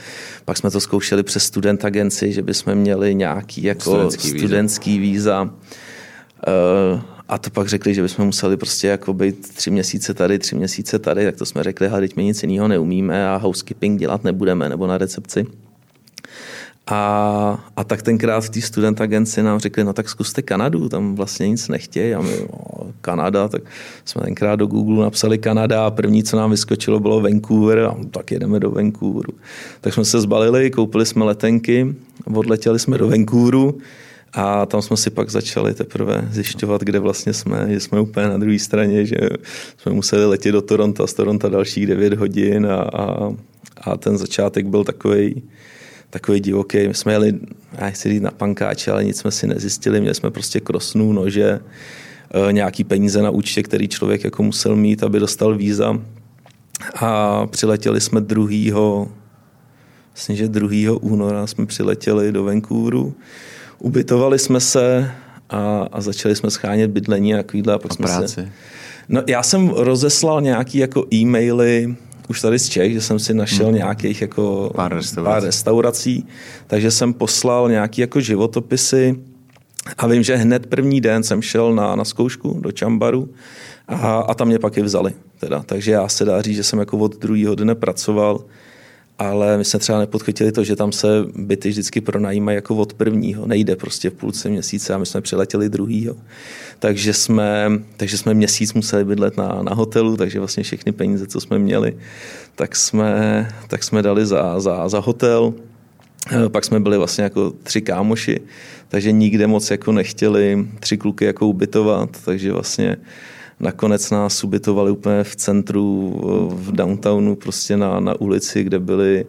Pak jsme to zkoušeli přes student agenci, že by jsme měli nějaký jako studentský, studentský víza. víza. Uh, a to pak řekli, že bychom museli prostě jako být tři měsíce tady, tři měsíce tady, tak to jsme řekli, ale teď my nic jiného neumíme a housekeeping dělat nebudeme, nebo na recepci. A, a tak tenkrát v té student agenci nám řekli, no tak zkuste Kanadu, tam vlastně nic nechtějí. A my, no, Kanada, tak jsme tenkrát do Google napsali Kanada a první, co nám vyskočilo, bylo Vancouver a tak jedeme do Vancouveru. Tak jsme se zbalili, koupili jsme letenky, odletěli jsme do Vancouveru a tam jsme si pak začali teprve zjišťovat, kde vlastně jsme, že jsme úplně na druhé straně, že jsme museli letět do Toronto, z Toronto dalších 9 hodin a, a, a ten začátek byl takový takový divoký. My jsme jeli, já chci říct na pankáče, ale nic jsme si nezjistili. Měli jsme prostě krosnou nože, e, nějaký peníze na účtě, který člověk jako musel mít, aby dostal víza. A přiletěli jsme druhýho, myslím, že 2. února jsme přiletěli do Vancouveru. Ubytovali jsme se a, a začali jsme schánět bydlení a takovýhle. A, pak a jsme práci? Se, no, já jsem rozeslal nějaký jako e-maily už tady z Čech, že jsem si našel hmm. nějakých jako pár restaurací. pár restaurací, takže jsem poslal nějaký jako životopisy a vím, že hned první den jsem šel na, na zkoušku do Čambaru a, a tam mě pak i vzali. Teda. Takže já se dá říct, že jsem jako od druhého dne pracoval ale my jsme třeba nepodchytili to, že tam se byty vždycky pronajímají jako od prvního. Nejde prostě v půlce měsíce a my jsme přiletěli druhýho. Takže jsme, takže jsme měsíc museli bydlet na, na hotelu, takže vlastně všechny peníze, co jsme měli, tak jsme, tak jsme dali za, za, za hotel. Eh, pak jsme byli vlastně jako tři kámoši, takže nikde moc jako nechtěli tři kluky jako ubytovat, takže vlastně Nakonec nás ubytovali úplně v centru, v downtownu, prostě na, na ulici, kde byly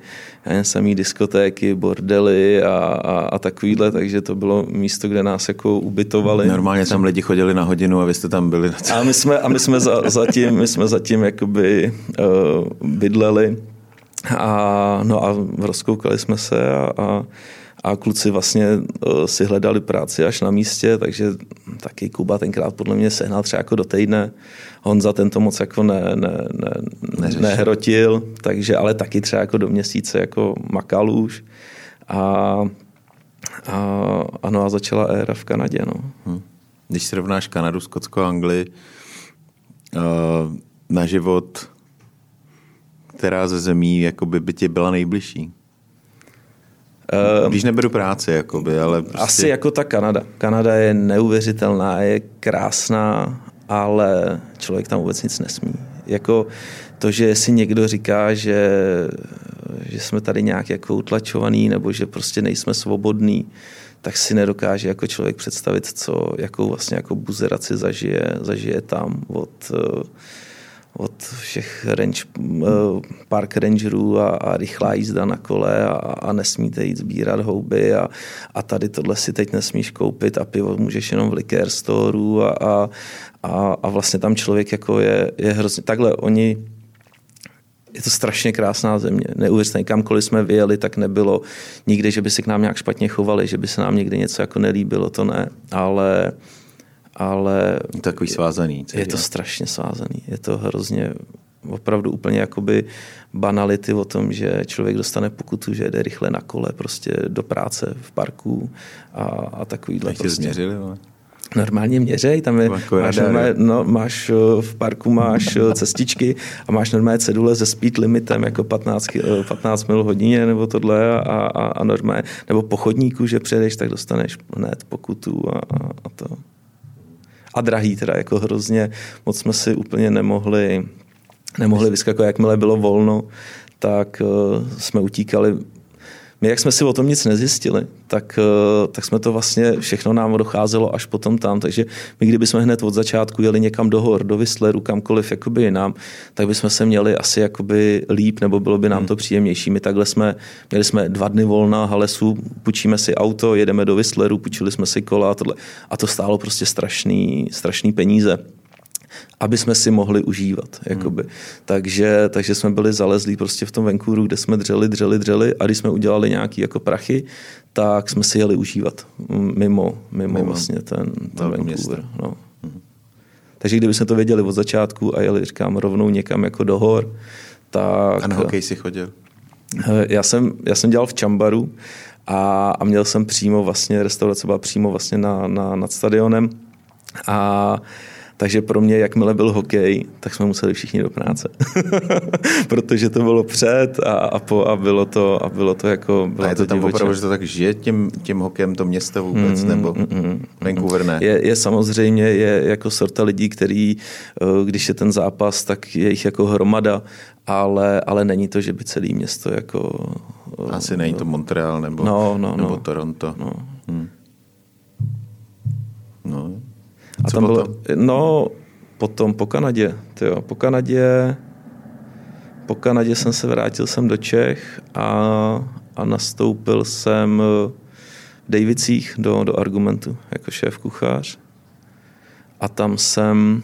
jen samý diskotéky, bordely a, a, a takovýhle, takže to bylo místo, kde nás jako ubytovali. Normálně tam lidi chodili na hodinu a vy jste tam byli. A my jsme, a my jsme za, zatím, my jsme zatím jakoby uh, bydleli a, no a rozkoukali jsme se a, a a kluci vlastně eh, si hledali práci až na místě, takže taky Kuba tenkrát podle mě sehnal třeba jako do týdne. Honza tento moc jako ne, ne, ne, nehrotil, takže ale taky třeba jako do měsíce jako makal už. A, a, ano, a začala éra v Kanadě. No. Hm. Když srovnáš Kanadu, Skotsko a Anglii uh, na život, která ze zemí jakoby by ti byla nejbližší? Když neberu práci, jakoby, ale prostě... Asi jako ta Kanada. Kanada je neuvěřitelná, je krásná, ale člověk tam vůbec nic nesmí. Jako to, že si někdo říká, že, že jsme tady nějak jako utlačovaný nebo že prostě nejsme svobodní, tak si nedokáže jako člověk představit, co, jakou vlastně jako buzeraci zažije, zažije tam od od všech range, eh, park rangerů a, a rychlá jízda na kole a, a nesmíte jít sbírat houby a, a tady tohle si teď nesmíš koupit a pivo můžeš jenom v liquor storeu a, a, a, a vlastně tam člověk jako je, je hrozně, takhle oni je to strašně krásná země. Neuvěřitelně, kamkoliv jsme vyjeli, tak nebylo nikdy, že by se k nám nějak špatně chovali, že by se nám někdy něco jako nelíbilo, to ne. Ale uh, ale... Takový svázaný. Celý, je to strašně svázaný. Je to hrozně opravdu úplně jakoby banality o tom, že člověk dostane pokutu, že jde rychle na kole prostě do práce v parku a, a takovýhle. Jak prostě. změřili? Ale? Normálně měřej, tam je, máš, normálně, no, máš eh, v parku máš eh, cestičky a máš normálně cedule se speed limitem jako 15, 15 eh, mil hodině nebo tohle a, a, a normálně, nebo po chodníku, že přejdeš, tak dostaneš hned pokutu a, a, a to a drahý teda jako hrozně. Moc jsme si úplně nemohli, nemohli vyskakovat, jakmile bylo volno, tak uh, jsme utíkali my, jak jsme si o tom nic nezjistili, tak, eh, tak jsme to vlastně, všechno nám docházelo až potom tam, takže my kdyby jsme hned od začátku jeli někam do hor, do Whistleru, kamkoliv jakoby jinam, tak bychom se měli asi jakoby líp, nebo bylo by nám to hmm. příjemnější. My takhle jsme, měli jsme dva dny volna Halesu, půjčíme si auto, jedeme do Whistleru, půjčili jsme si kola a tohle. A to stálo prostě strašný, strašný peníze aby jsme si mohli užívat. Jakoby. Hmm. Takže, takže jsme byli zalezlí prostě v tom Vancouveru, kde jsme dřeli, dřeli, dřeli a když jsme udělali nějaký jako prachy, tak jsme si jeli užívat mimo, mimo, mimo. vlastně ten, ten Vancouver. No. Hmm. Takže kdyby jsme to věděli od začátku a jeli, říkám, rovnou někam jako do hor, tak... A na hokej si chodil? Já jsem, já jsem dělal v Čambaru a, a měl jsem přímo vlastně, restaurace byla přímo vlastně na, na, nad stadionem a takže pro mě, jakmile byl hokej, tak jsme museli všichni do práce. Protože to bylo před a, a, po, a bylo to a bylo to jako... Bylo a je to, to tam opravdu, že to tak žije tím, tím hokejem to město vůbec, mm, nebo mm, mm, Vancouver ne? Je, je samozřejmě, je jako sorta lidí, který, eh, když je ten zápas, tak je jich jako hromada, ale, ale není to, že by celé město jako... Asi není to Montreal nebo, no, no, nebo no. Toronto. No. Hmm. no. A Co tam bylo, no, potom po Kanadě, tyjo, po Kanadě, po Kanadě jsem se vrátil jsem do Čech a, a nastoupil jsem v Davicích do, do Argumentu jako šéf kuchař. A tam jsem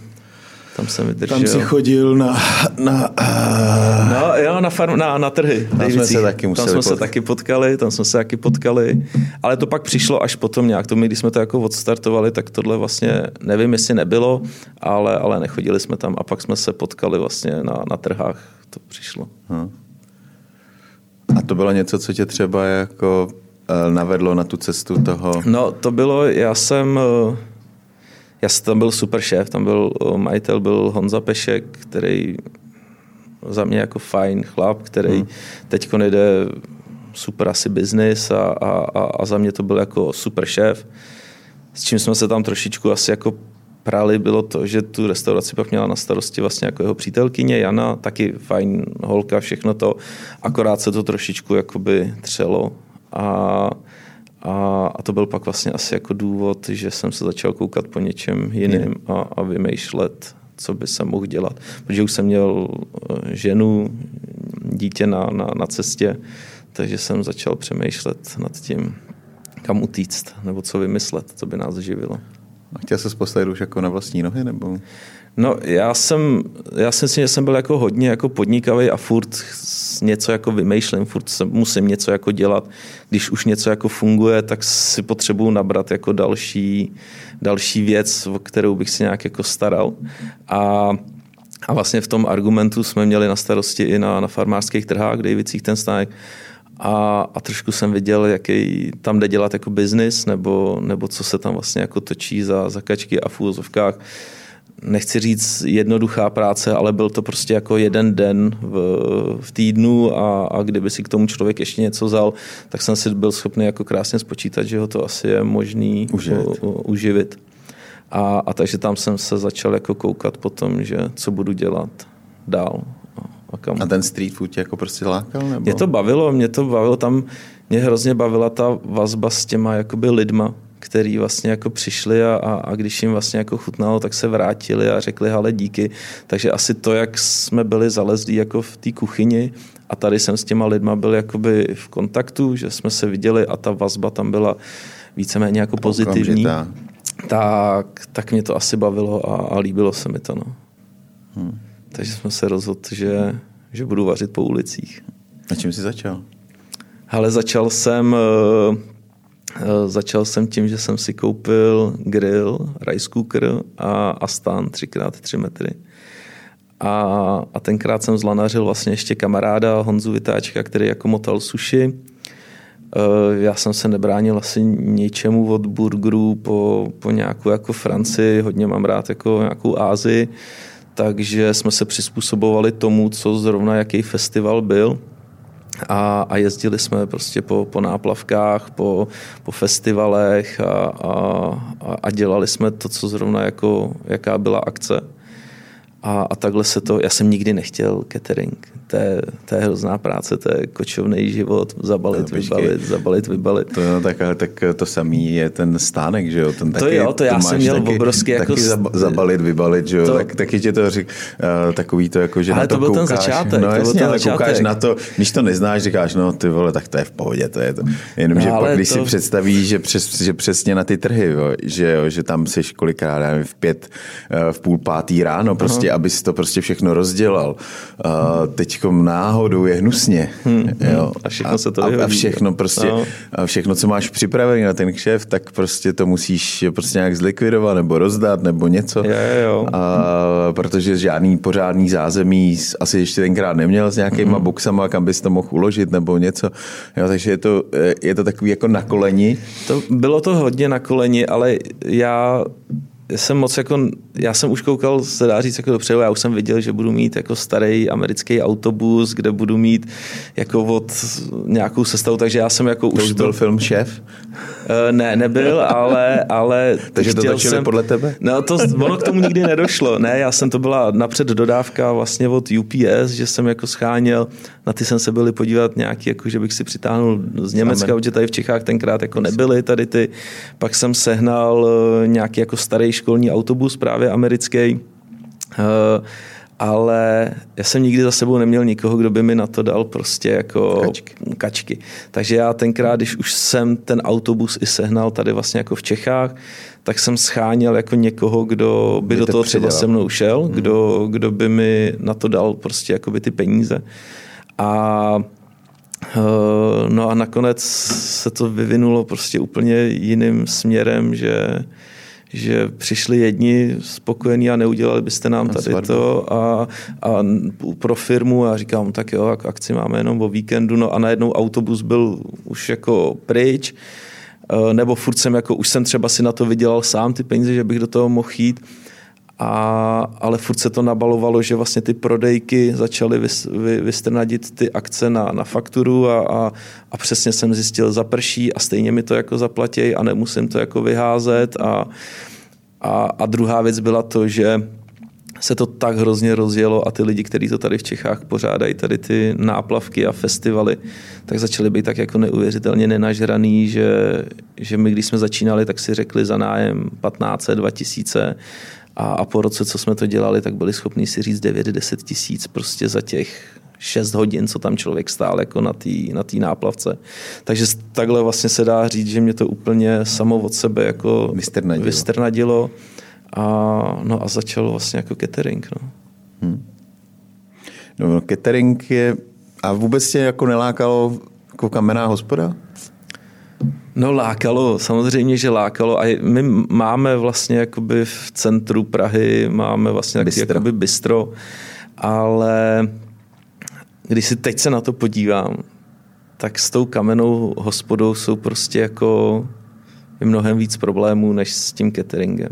tam jsem vydržel. Tam si chodil na... na uh... No jo, na, farm, na, na trhy. Tam jsme se taky museli Tam jsme potkat. se taky potkali, tam jsme se taky potkali. Ale to pak přišlo až potom nějak. To my, když jsme to jako odstartovali, tak tohle vlastně, nevím, jestli nebylo, ale, ale nechodili jsme tam. A pak jsme se potkali vlastně na, na trhách. To přišlo. Hmm. A to bylo něco, co tě třeba jako eh, navedlo na tu cestu toho? No, to bylo, já jsem eh, já jsem tam byl super šéf, tam byl majitel, byl Honza Pešek, který za mě jako fajn chlap, který hmm. teď jde super asi business a, a, a za mě to byl jako super šéf. S čím jsme se tam trošičku asi jako prali, bylo to, že tu restauraci pak měla na starosti vlastně jako jeho přítelkyně Jana, taky fajn holka, všechno to, akorát se to trošičku jakoby třelo a, a, a to byl pak vlastně asi jako důvod, že jsem se začal koukat po něčem jiným a, a vymýšlet, co by se mohl dělat. Protože už jsem měl eh, ženu, dítě na, na, na cestě, takže jsem začal přemýšlet nad tím, kam utíct, nebo co vymyslet, co by nás živilo. A chtěl se postavit už jako na vlastní nohy, nebo? No, já jsem, já si myslím, že jsem byl jako hodně jako podnikavý a furt něco jako vymýšlím, furt se musím něco jako dělat. Když už něco jako funguje, tak si potřebuju nabrat jako další, další věc, o kterou bych si nějak jako staral. A a vlastně v tom argumentu jsme měli na starosti i na, na farmářských trhách, Davicích ten stánek. A, a trošku jsem viděl, jaký tam jde dělat jako biznis, nebo, nebo co se tam vlastně jako točí za, za kačky a v nechci říct jednoduchá práce, ale byl to prostě jako jeden den v, v týdnu a, a kdyby si k tomu člověk ještě něco vzal, tak jsem si byl schopný jako krásně spočítat, že ho to asi je možný uživit. U, u, uživit. A, a takže tam jsem se začal jako koukat po tom, že co budu dělat dál. A, kam. a ten street food tě jako prostě lákal? Nebo? Mě to bavilo, mě to bavilo tam, mě hrozně bavila ta vazba s těma jakoby lidma, který vlastně jako přišli a, a, a když jim vlastně jako chutnalo, tak se vrátili a řekli ale díky. Takže asi to, jak jsme byli zalezlí jako v té kuchyni a tady jsem s těma lidma byl jakoby v kontaktu, že jsme se viděli a ta vazba tam byla víceméně jako pozitivní. Tak, tak mě to asi bavilo a, a líbilo se mi to. No. Hmm. Takže jsme se rozhodli, že, že budu vařit po ulicích. A čím jsi začal? Ale začal jsem eh, začal jsem tím, že jsem si koupil grill, rice cooker a, a stan 3x3 metry. A, a tenkrát jsem zlanařil vlastně ještě kamaráda Honzu Vytáčka, který jako motal sushi. Eh, já jsem se nebránil asi ničemu od burgerů po, po nějakou jako Francii, hodně mám rád jako nějakou Ázii, takže jsme se přizpůsobovali tomu, co zrovna jaký festival byl a, a jezdili jsme prostě po, po náplavkách, po, po festivalech a, a, a dělali jsme to, co zrovna jako, jaká byla akce. A, a takhle se to, já jsem nikdy nechtěl catering. To je, to je hrozná práce, to je kočovný život, zabalit, no, vybalit, zabalit, vybalit. To, no, tak, tak to samý je ten stánek, že jo? Ten to taky, jo, to já to jsem měl taky, obrovský jako... Taky zabalit, vybalit, že jo? To, tak, taky tě to řík, uh, takový to jako, že ale na to, to byl koukáš. ten začátek. No to jasně, ten ale začátek. koukáš na to, když to neznáš, říkáš, no ty vole, tak to je v pohodě, to je to. Jenomže no, pak, když to... si představíš, že, přes, že přesně na ty trhy, jo, že, jo, že tam jsi kolikrát, nevím, v pět, v půl pátý ráno, prostě, uh-huh. abys to prostě všechno rozdělal. Uh, teďkom náhodou je hnusně. Hmm, jo. A všechno se to a, a všechno prostě, no. a všechno, co máš připravené na ten kšef, tak prostě to musíš prostě nějak zlikvidovat nebo rozdat nebo něco. Je, jo. A, protože žádný pořádný zázemí asi ještě tenkrát neměl s nějakýma hmm. boxama, kam bys to mohl uložit nebo něco. Jo, takže je to, je to takový jako na koleni. To, bylo to hodně na koleni, ale já jsem moc jako, já jsem už koukal, se dá říct jako dopředu, já už jsem viděl, že budu mít jako starý americký autobus, kde budu mít jako od nějakou sestavu, takže já jsem jako to už... To byl film Šéf? Uh, ne, nebyl, ale... ale takže to točili jsem, podle tebe? No to, ono k tomu nikdy nedošlo. Ne, já jsem to byla napřed dodávka vlastně od UPS, že jsem jako scháněl, na ty jsem se byli podívat nějaký, jako že bych si přitáhnul z Německa, protože tady v Čechách tenkrát jako nebyly tady ty. Pak jsem sehnal eh, nějaký jako starý školní autobus právě americký. Uh, ale já jsem nikdy za sebou neměl nikoho, kdo by mi na to dal prostě jako kačky. kačky. Takže já tenkrát, když už jsem ten autobus i sehnal tady vlastně jako v Čechách, tak jsem scháněl jako někoho, kdo by, by do toho třeba se mnou šel, hmm. kdo, kdo by mi na to dal prostě jako by ty peníze. A eh, No a nakonec se to vyvinulo prostě úplně jiným směrem, že že přišli jedni spokojení a neudělali byste nám tady to a, a pro firmu a říkám, tak jo, akci máme jenom o víkendu, no a najednou autobus byl už jako pryč, e, nebo furt jsem jako, už jsem třeba si na to vydělal sám ty peníze, že bych do toho mohl jít a, ale furt se to nabalovalo, že vlastně ty prodejky začaly vys, vy, vystrnadit ty akce na, na fakturu a, a, a přesně jsem zjistil, zaprší a stejně mi to jako zaplatí a nemusím to jako vyházet. A, a, a druhá věc byla to, že se to tak hrozně rozjelo a ty lidi, kteří to tady v Čechách pořádají, tady ty náplavky a festivaly, tak začaly být tak jako neuvěřitelně nenažraný, že, že my, když jsme začínali, tak si řekli za nájem 15, 2000 a, a po roce, co jsme to dělali, tak byli schopni si říct 9-10 tisíc prostě za těch 6 hodin, co tam člověk stál jako na té na tý náplavce. Takže takhle vlastně se dá říct, že mě to úplně samo od sebe jako vystrnadilo. vystrnadilo a, no a začalo vlastně jako catering. No. Hmm. No, no, catering je, a vůbec tě jako nelákalo jako kamenná hospoda? No lákalo, samozřejmě, že lákalo a my máme vlastně jakoby v centru Prahy, máme vlastně bistro. jakoby bistro, ale když si teď se na to podívám, tak s tou kamenou hospodou jsou prostě jako mnohem víc problémů než s tím cateringem.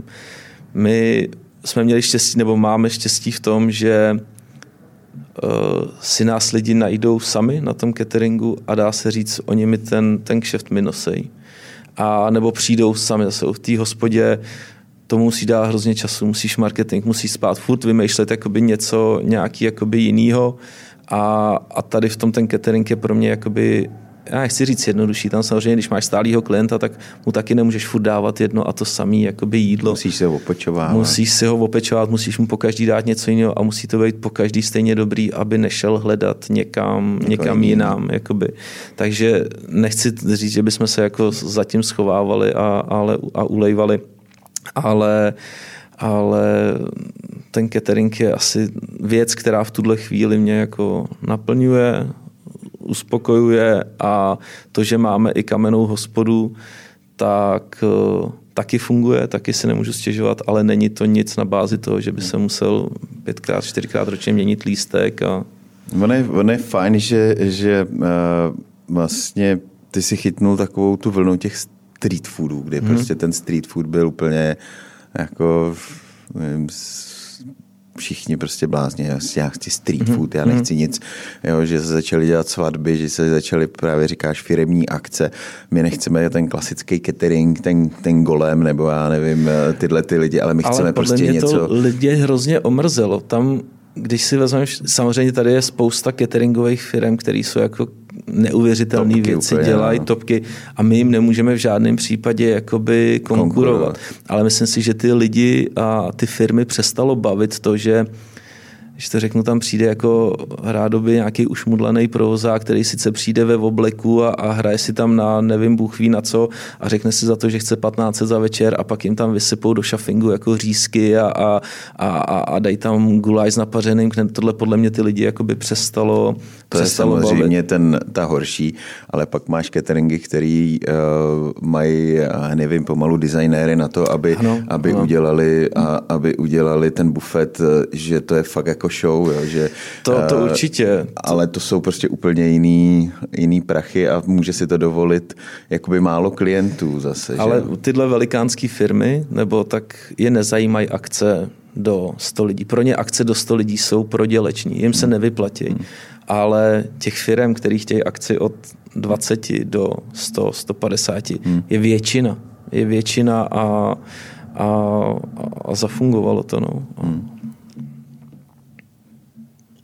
My jsme měli štěstí, nebo máme štěstí v tom, že si nás lidi najdou sami na tom cateringu a dá se říct, oni mi ten, ten kšeft mi nosej. A nebo přijdou sami zase v té hospodě, to musí dát hrozně času, musíš marketing, musíš spát, furt vymýšlet jakoby něco, nějaký jakoby jinýho a, a tady v tom ten catering je pro mě jakoby já chci říct jednodušší, tam samozřejmě, když máš stálýho klienta, tak mu taky nemůžeš furt dávat jedno a to samé jakoby jídlo. Musíš si ho opečovat. Musíš si ho opečovat, musíš mu po každý dát něco jiného a musí to být po každý stejně dobrý, aby nešel hledat někam, někam jinam. Jakoby. Takže nechci říct, že bychom se jako zatím schovávali a, ale, a ulejvali, ale ale ten catering je asi věc, která v tuhle chvíli mě jako naplňuje, uspokojuje a to, že máme i kamennou hospodu, tak eh, taky funguje, taky si nemůžu stěžovat, ale není to nic na bázi toho, že by se musel pětkrát, čtyřikrát ročně měnit lístek. A... Ono je, ono je fajn, že, že uh, vlastně ty si chytnul takovou tu vlnu těch street foodů, kde hmm. prostě ten street food byl úplně jako nevím, všichni prostě blázně, já chci street mhm. food, já mhm. nechci nic, jo, že se začaly dělat svatby, že se začaly právě říkáš firemní akce, my nechceme ten klasický catering, ten, ten golem, nebo já nevím, tyhle ty lidi, ale my ale chceme prostě mě něco. to lidi hrozně omrzelo, tam když si vezmeš, samozřejmě tady je spousta cateringových firm, které jsou jako neuvěřitelné věci, úplně, dělají no. topky a my jim nemůžeme v žádném případě jakoby konkurovat. konkurovat. Ale myslím si, že ty lidi a ty firmy přestalo bavit to, že když to řeknu, tam přijde jako rádoby nějaký ušmudlaný provozák, který sice přijde ve obleku a, a hraje si tam na nevím, Bůh ví na co a řekne si za to, že chce 15 za večer a pak jim tam vysypou do šafingu jako řízky a, a, a, a dají tam guláš s napařeným. Tohle podle mě ty lidi jakoby přestalo To přestalo je samozřejmě bavit. ten, ta horší, ale pak máš cateringy, který uh, mají, nevím, pomalu designéry na to, aby, ano, aby, ano. Udělali, a, aby udělali ten bufet, že to je fakt jako show, jo, že... To, to uh, určitě. Ale to jsou prostě úplně jiný, jiný prachy a může si to dovolit jakoby málo klientů zase. Ale že? tyhle velikánské firmy, nebo tak je nezajímají akce do 100 lidí. Pro ně akce do 100 lidí jsou proděleční, jim se hmm. nevyplatí. Hmm. Ale těch firm, který chtějí akci od 20 do 100, 150, hmm. je většina. Je většina a, a, a zafungovalo to. No. Hmm.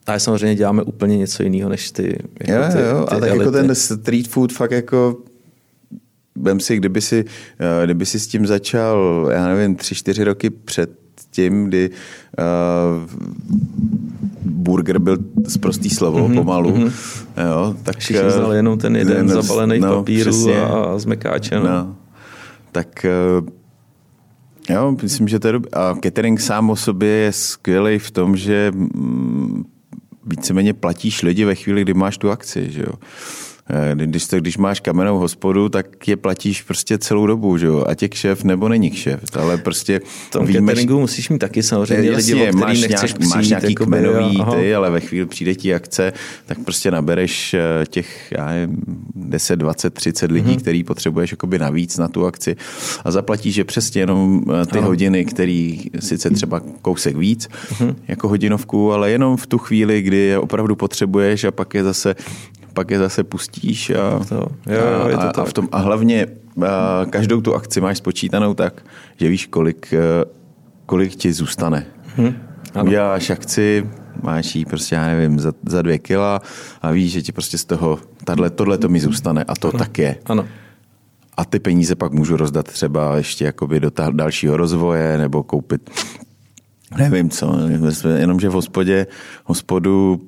A samozřejmě děláme úplně něco jiného, než ty. Jako jo, ty, jo, ty a tak jako ten street food fakt jako Vem si, kdyby si, eh, kdyby si s tím začal, já nevím, tři, čtyři roky před tím, kdy uh, burger byl z prostý slovo mm-hmm, pomalu. Mm-hmm. Jo, tak, Všichni eh, znali jenom ten jeden ten, zabalený no, papíru přesně, a zmekáče. No. No, tak uh, jo, myslím, že to je dobrý. A catering sám o sobě je skvělý v tom, že mm, víceméně platíš lidi ve chvíli, kdy máš tu akci, že jo. Eh, když, to, když máš kamennou hospodu, tak je platíš prostě celou dobu, že jo? Ať je kšef nebo není kšef, ale prostě v tom víme, cateringu musíš mít taky samozřejmě jasně, lidi, o máš nechceš nějak, máš nějaký jakoby, kmenový aha. ty, ale ve chvíli přijde ti akce, tak prostě nabereš eh, těch já nevím, 10, 20, 30 lidí, hmm. který potřebuješ jakoby navíc na tu akci a zaplatíš, že přesně jenom eh, ty aha. hodiny, který sice třeba kousek víc, hmm. jako hodinovku, ale jenom v tu chvíli, kdy je opravdu potřebuješ a pak je zase pak je zase pustíš a, to, jo, jo, je to a, a, v tom, a hlavně a každou tu akci máš spočítanou tak, že víš, kolik, e, kolik ti zůstane. Hmm. Uděláš akci, máš jí prostě, já nevím, za, za dvě kila a víš, že ti prostě z toho, tato, tohle to mi zůstane a to ano. tak je. Ano. A ty peníze pak můžu rozdat třeba ještě jakoby do dalšího rozvoje nebo koupit nevím co, jenomže v hospodě, hospodu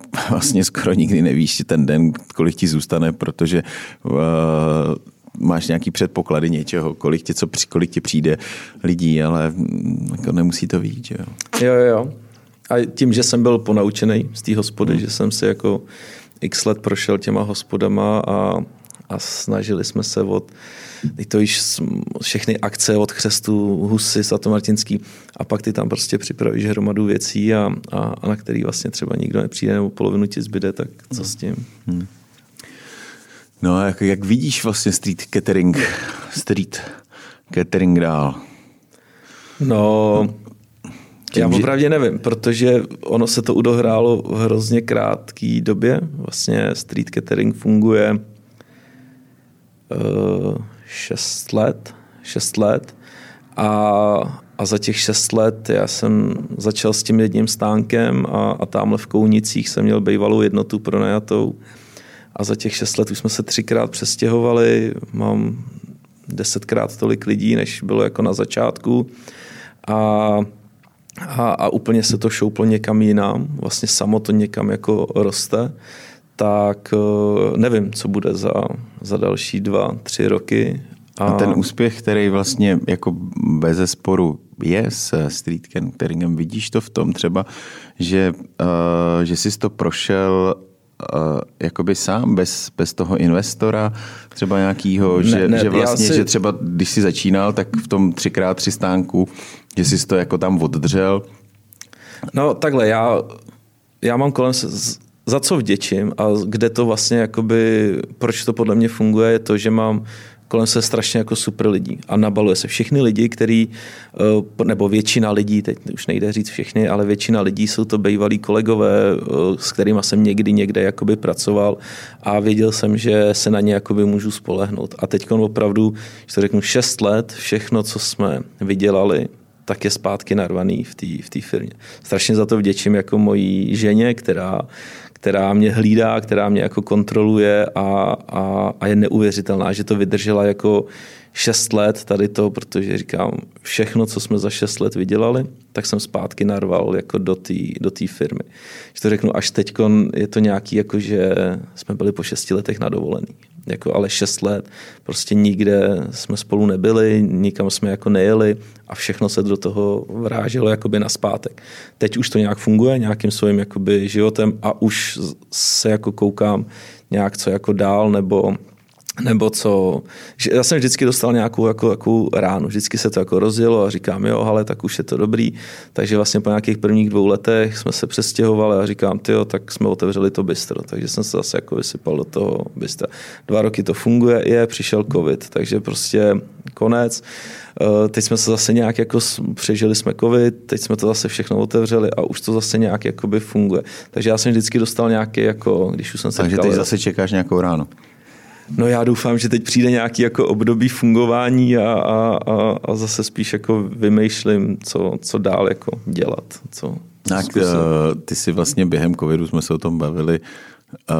vlastně skoro nikdy nevíš ten den, kolik ti zůstane, protože uh, máš nějaký předpoklady něčeho, kolik tě, co, kolik ti přijde lidí, ale mm, jako nemusí to vidět. Jo. jo, jo. A tím, že jsem byl ponaučený z té hospody, hmm. že jsem si jako x let prošel těma hospodama a, a snažili jsme se od Teď to již všechny akce od Křestu, Husy, Svatomartinský a pak ty tam prostě připravíš hromadu věcí a, a, a na který vlastně třeba nikdo nepřijde nebo polovinu ti zbyde, tak co s tím? Hmm. No a jak, jak vidíš vlastně street catering, street catering dál? No, tím, já opravdu nevím, protože ono se to udohrálo v hrozně krátké době. Vlastně street catering funguje 6 let, 6 let. A, a za těch 6 let já jsem začal s tím jedním stánkem a, a tamhle v Kounicích jsem měl bývalou jednotu pronajatou. A za těch 6 let už jsme se třikrát přestěhovali, mám desetkrát tolik lidí, než bylo jako na začátku. A a, a úplně se to šouplo někam jinam, vlastně samo to někam jako roste tak eh, nevím, co bude za, za další dva, tři roky. A... a ten úspěch, který vlastně jako bez sporu je s street cateringem, vidíš to v tom třeba, že, uh, že jsi to prošel uh, jakoby sám, bez, bez toho investora, třeba nějakýho, ne, že, ne, že vlastně, si... že třeba když jsi začínal, tak v tom třikrát tři stánku, že jsi to jako tam oddržel. No takhle, já, já mám kolem za co vděčím a kde to vlastně jakoby, proč to podle mě funguje, je to, že mám kolem se strašně jako super lidí a nabaluje se všechny lidi, který, eh, nebo většina lidí, teď už nejde říct všechny, ale většina lidí jsou to bývalí kolegové, eh, s kterými jsem někdy někde jakoby pracoval a věděl jsem, že se na ně jakoby můžu spolehnout. A teď opravdu, že to řeknu, šest let, všechno, co jsme vydělali, tak je zpátky narvaný v té v tý firmě. Strašně za to vděčím jako mojí ženě, která, která mě hlídá, která mě jako kontroluje a, a, a je neuvěřitelná, že to vydržela jako šest let tady to, protože říkám, všechno, co jsme za šest let vydělali, tak jsem zpátky narval jako do té do firmy. Že to řeknu, až teď je to nějaký, jako že jsme byli po šesti letech na dovolený. Jako, ale šest let prostě nikde jsme spolu nebyli, nikam jsme jako nejeli a všechno se do toho vráželo jakoby na zpátek. Teď už to nějak funguje nějakým svým jakoby životem a už se jako koukám nějak co jako dál nebo nebo co, že já jsem vždycky dostal nějakou jako, jako ránu, vždycky se to jako rozjelo a říkám, jo, ale tak už je to dobrý, takže vlastně po nějakých prvních dvou letech jsme se přestěhovali a říkám, jo, tak jsme otevřeli to bistro, takže jsem se zase jako vysypal do toho bistra. Dva roky to funguje, je, přišel covid, takže prostě konec. Eh, teď jsme se zase nějak jako přežili jsme covid, teď jsme to zase všechno otevřeli a už to zase nějak jakoby funguje. Takže já jsem vždycky dostal nějaký jako, když už jsem se Takže teď zase čekáš nějakou ránu. No já doufám, že teď přijde nějaký jako období fungování a, a, a, a zase spíš jako vymýšlím, co, co dál jako dělat. Co, tak, uh, ty si vlastně během covidu jsme se o tom bavili, uh,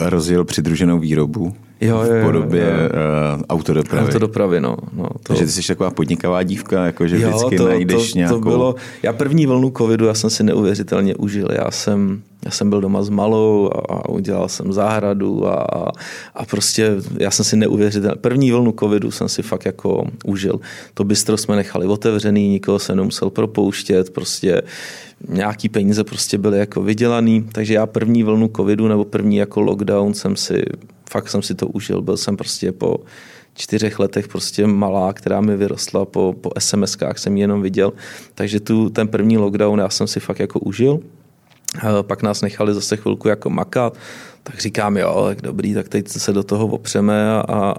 rozjel přidruženou výrobu jo, jo, v podobě jo, jo. Uh, autodopravy. Autodopravy, no. no to... Takže ty jsi taková podnikavá dívka, jako že jo, vždycky to, najdeš to, nějakou... To bylo, já první vlnu covidu já jsem si neuvěřitelně užil. Já jsem Já jsem byl doma s malou a udělal jsem zahradu a, a prostě já jsem si neuvěřil. První vlnu covidu jsem si fakt jako užil. To bistro jsme nechali otevřený, nikoho se nemusel propouštět, prostě nějaký peníze prostě byly jako vydělaný, takže já první vlnu covidu nebo první jako lockdown jsem si, fakt jsem si to užil. Byl jsem prostě po čtyřech letech prostě malá, která mi vyrostla po, po SMS-kách, jsem ji jenom viděl. Takže tu, ten první lockdown já jsem si fakt jako užil. Pak nás nechali zase chvilku jako makat, tak říkám, jo, tak dobrý, tak teď se do toho opřeme a, a,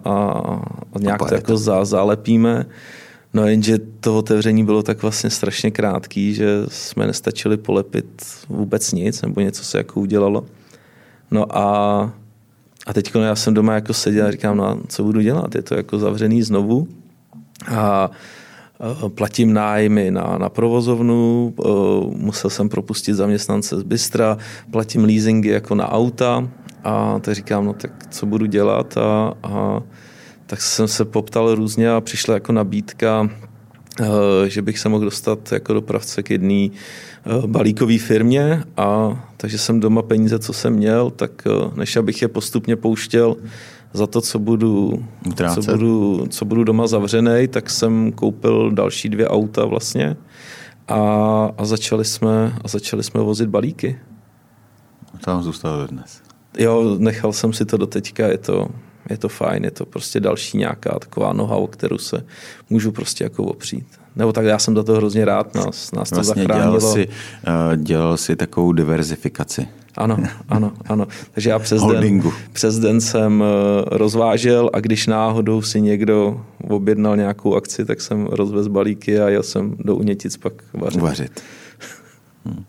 a nějak to jako zá, zalepíme. No jenže to otevření bylo tak vlastně strašně krátký, že jsme nestačili polepit vůbec nic, nebo něco se jako udělalo. No a, a teď já jsem doma jako seděl a říkám, no a co budu dělat, je to jako zavřený znovu. A platím nájmy na, na provozovnu, musel jsem propustit zaměstnance z Bystra, platím leasingy jako na auta a tak říkám, no tak co budu dělat? A, a tak jsem se poptal různě a přišla jako nabídka, že bych se mohl dostat jako dopravce k jedné balíkové firmě a takže jsem doma peníze, co jsem měl, tak než abych je postupně pouštěl za to, co budu, co budu, co budu doma zavřený, tak jsem koupil další dvě auta vlastně a, a, začali, jsme, a začali jsme vozit balíky. A tam zůstalo dnes. Jo, nechal jsem si to do teďka, je to, je to fajn, je to prostě další nějaká taková noha, o kterou se můžu prostě jako opřít. Nebo tak já jsem do toho hrozně rád, nás, nás vlastně to zachránilo. Dělal si, uh, dělal si takovou diverzifikaci. Ano, ano, ano. Takže já přes den, přes den jsem eh, rozvážel a když náhodou si někdo objednal nějakou akci, tak jsem rozvez balíky a jel jsem do Unětic pak vařit. Vařit. Hm.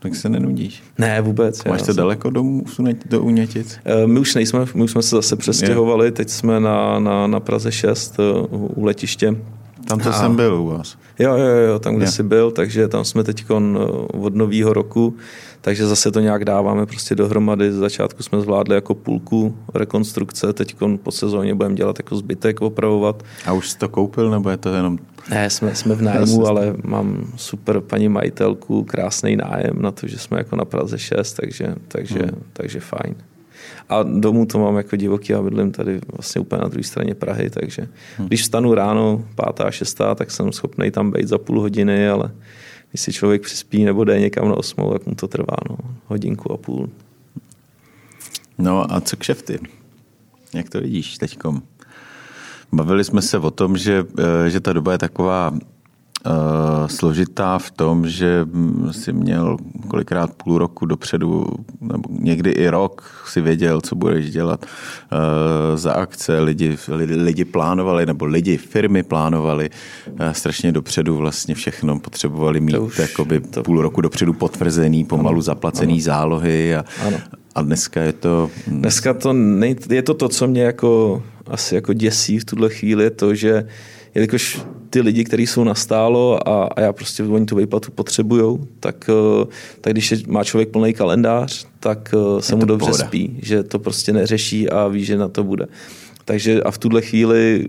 Tak se nenudíš. Ne, vůbec. Máš to daleko domů, do Unětic? Eh, my už nejsme, my už jsme se zase přestěhovali, teď jsme na, na, na Praze 6 eh, u letiště. Tam to a... jsem byl u vás. Jo, jo, jo, tam, kde je. jsi byl, takže tam jsme teď od nového roku takže zase to nějak dáváme prostě dohromady. Z začátku jsme zvládli jako půlku rekonstrukce, teď po sezóně budeme dělat jako zbytek, opravovat. A už jsi to koupil, nebo je to jenom... Ne, jsme, jsme v nájmu, ale mám super paní majitelku, krásný nájem na to, že jsme jako na Praze 6, takže, takže, hmm. takže fajn. A domů to mám jako divoký a bydlím tady vlastně úplně na druhé straně Prahy, takže hmm. když vstanu ráno, pátá, šestá, tak jsem schopný tam být za půl hodiny, ale když si člověk přispí nebo jde někam na osmou, tak mu to trvá no, hodinku a půl. No a co kšefty? Jak to vidíš teďkom? Bavili jsme se o tom, že, eh, že ta doba je taková složitá v tom, že si měl kolikrát půl roku dopředu, nebo někdy i rok si věděl, co budeš dělat eh, za akce. Lidi, lidi, lidi plánovali, nebo lidi, firmy plánovali eh, strašně dopředu vlastně všechno. Potřebovali mít to už, jakoby to... půl roku dopředu potvrzený, pomalu ano, zaplacený ano. zálohy a, ano. a dneska je to... Dneska to nej, je to to, co mě jako asi jako děsí v tuhle chvíli, to, že jelikož ty lidi, kteří jsou nastálo a, a já prostě oni tu výplatu potřebují, tak, eh, tak když je, má člověk plný kalendář, tak eh, se mu dobře pohoda. spí, že to prostě neřeší a ví, že na to bude. Takže a v tuhle chvíli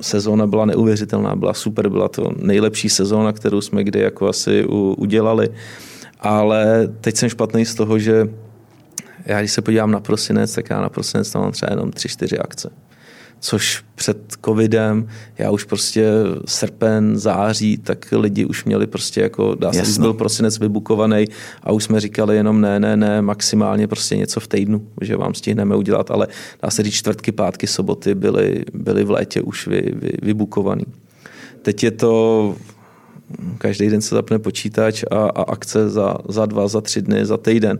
sezóna byla neuvěřitelná, byla super, byla to nejlepší sezóna, kterou jsme kdy jako asi u, udělali, ale teď jsem špatný z toho, že já když se podívám na prosinec, tak já na prosinec tam mám třeba jenom tři, čtyři akce což před covidem, já už prostě srpen, září, tak lidi už měli prostě jako, dá se říct, byl prosinec vybukovaný a už jsme říkali jenom ne, ne, ne, maximálně prostě něco v týdnu, že vám stihneme udělat, ale dá se říct čtvrtky, pátky, soboty byly, byly v létě už vy, vy, vybukovaný. Teď je to Každý den se zapne počítač a, a akce za, za dva, za tři dny, za týden.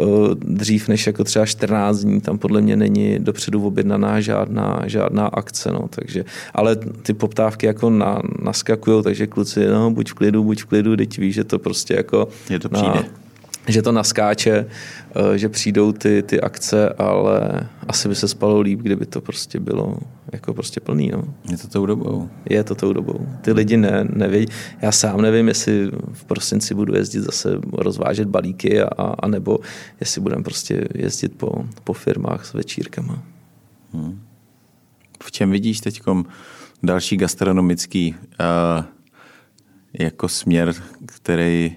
Eh, dřív než jako třeba 14 dní, tam podle mě není dopředu objednaná žádná, žádná akce. No, takže, ale ty poptávky jako na, naskakují, takže kluci, no, buď v klidu, buď v klidu, teď víš, že to prostě jako... Je to přijde. Na, že to naskáče, eh, že přijdou ty, ty akce, ale asi by se spalo líp, kdyby to prostě bylo jako prostě plný. No. Je to tou dobou. Je to tou dobou. Ty lidi ne, nevědí. Já sám nevím, jestli v prosinci budu jezdit zase rozvážet balíky a, a nebo jestli budem prostě jezdit po, po firmách s večírkama. Hmm. V čem vidíš teď další gastronomický uh, jako směr, který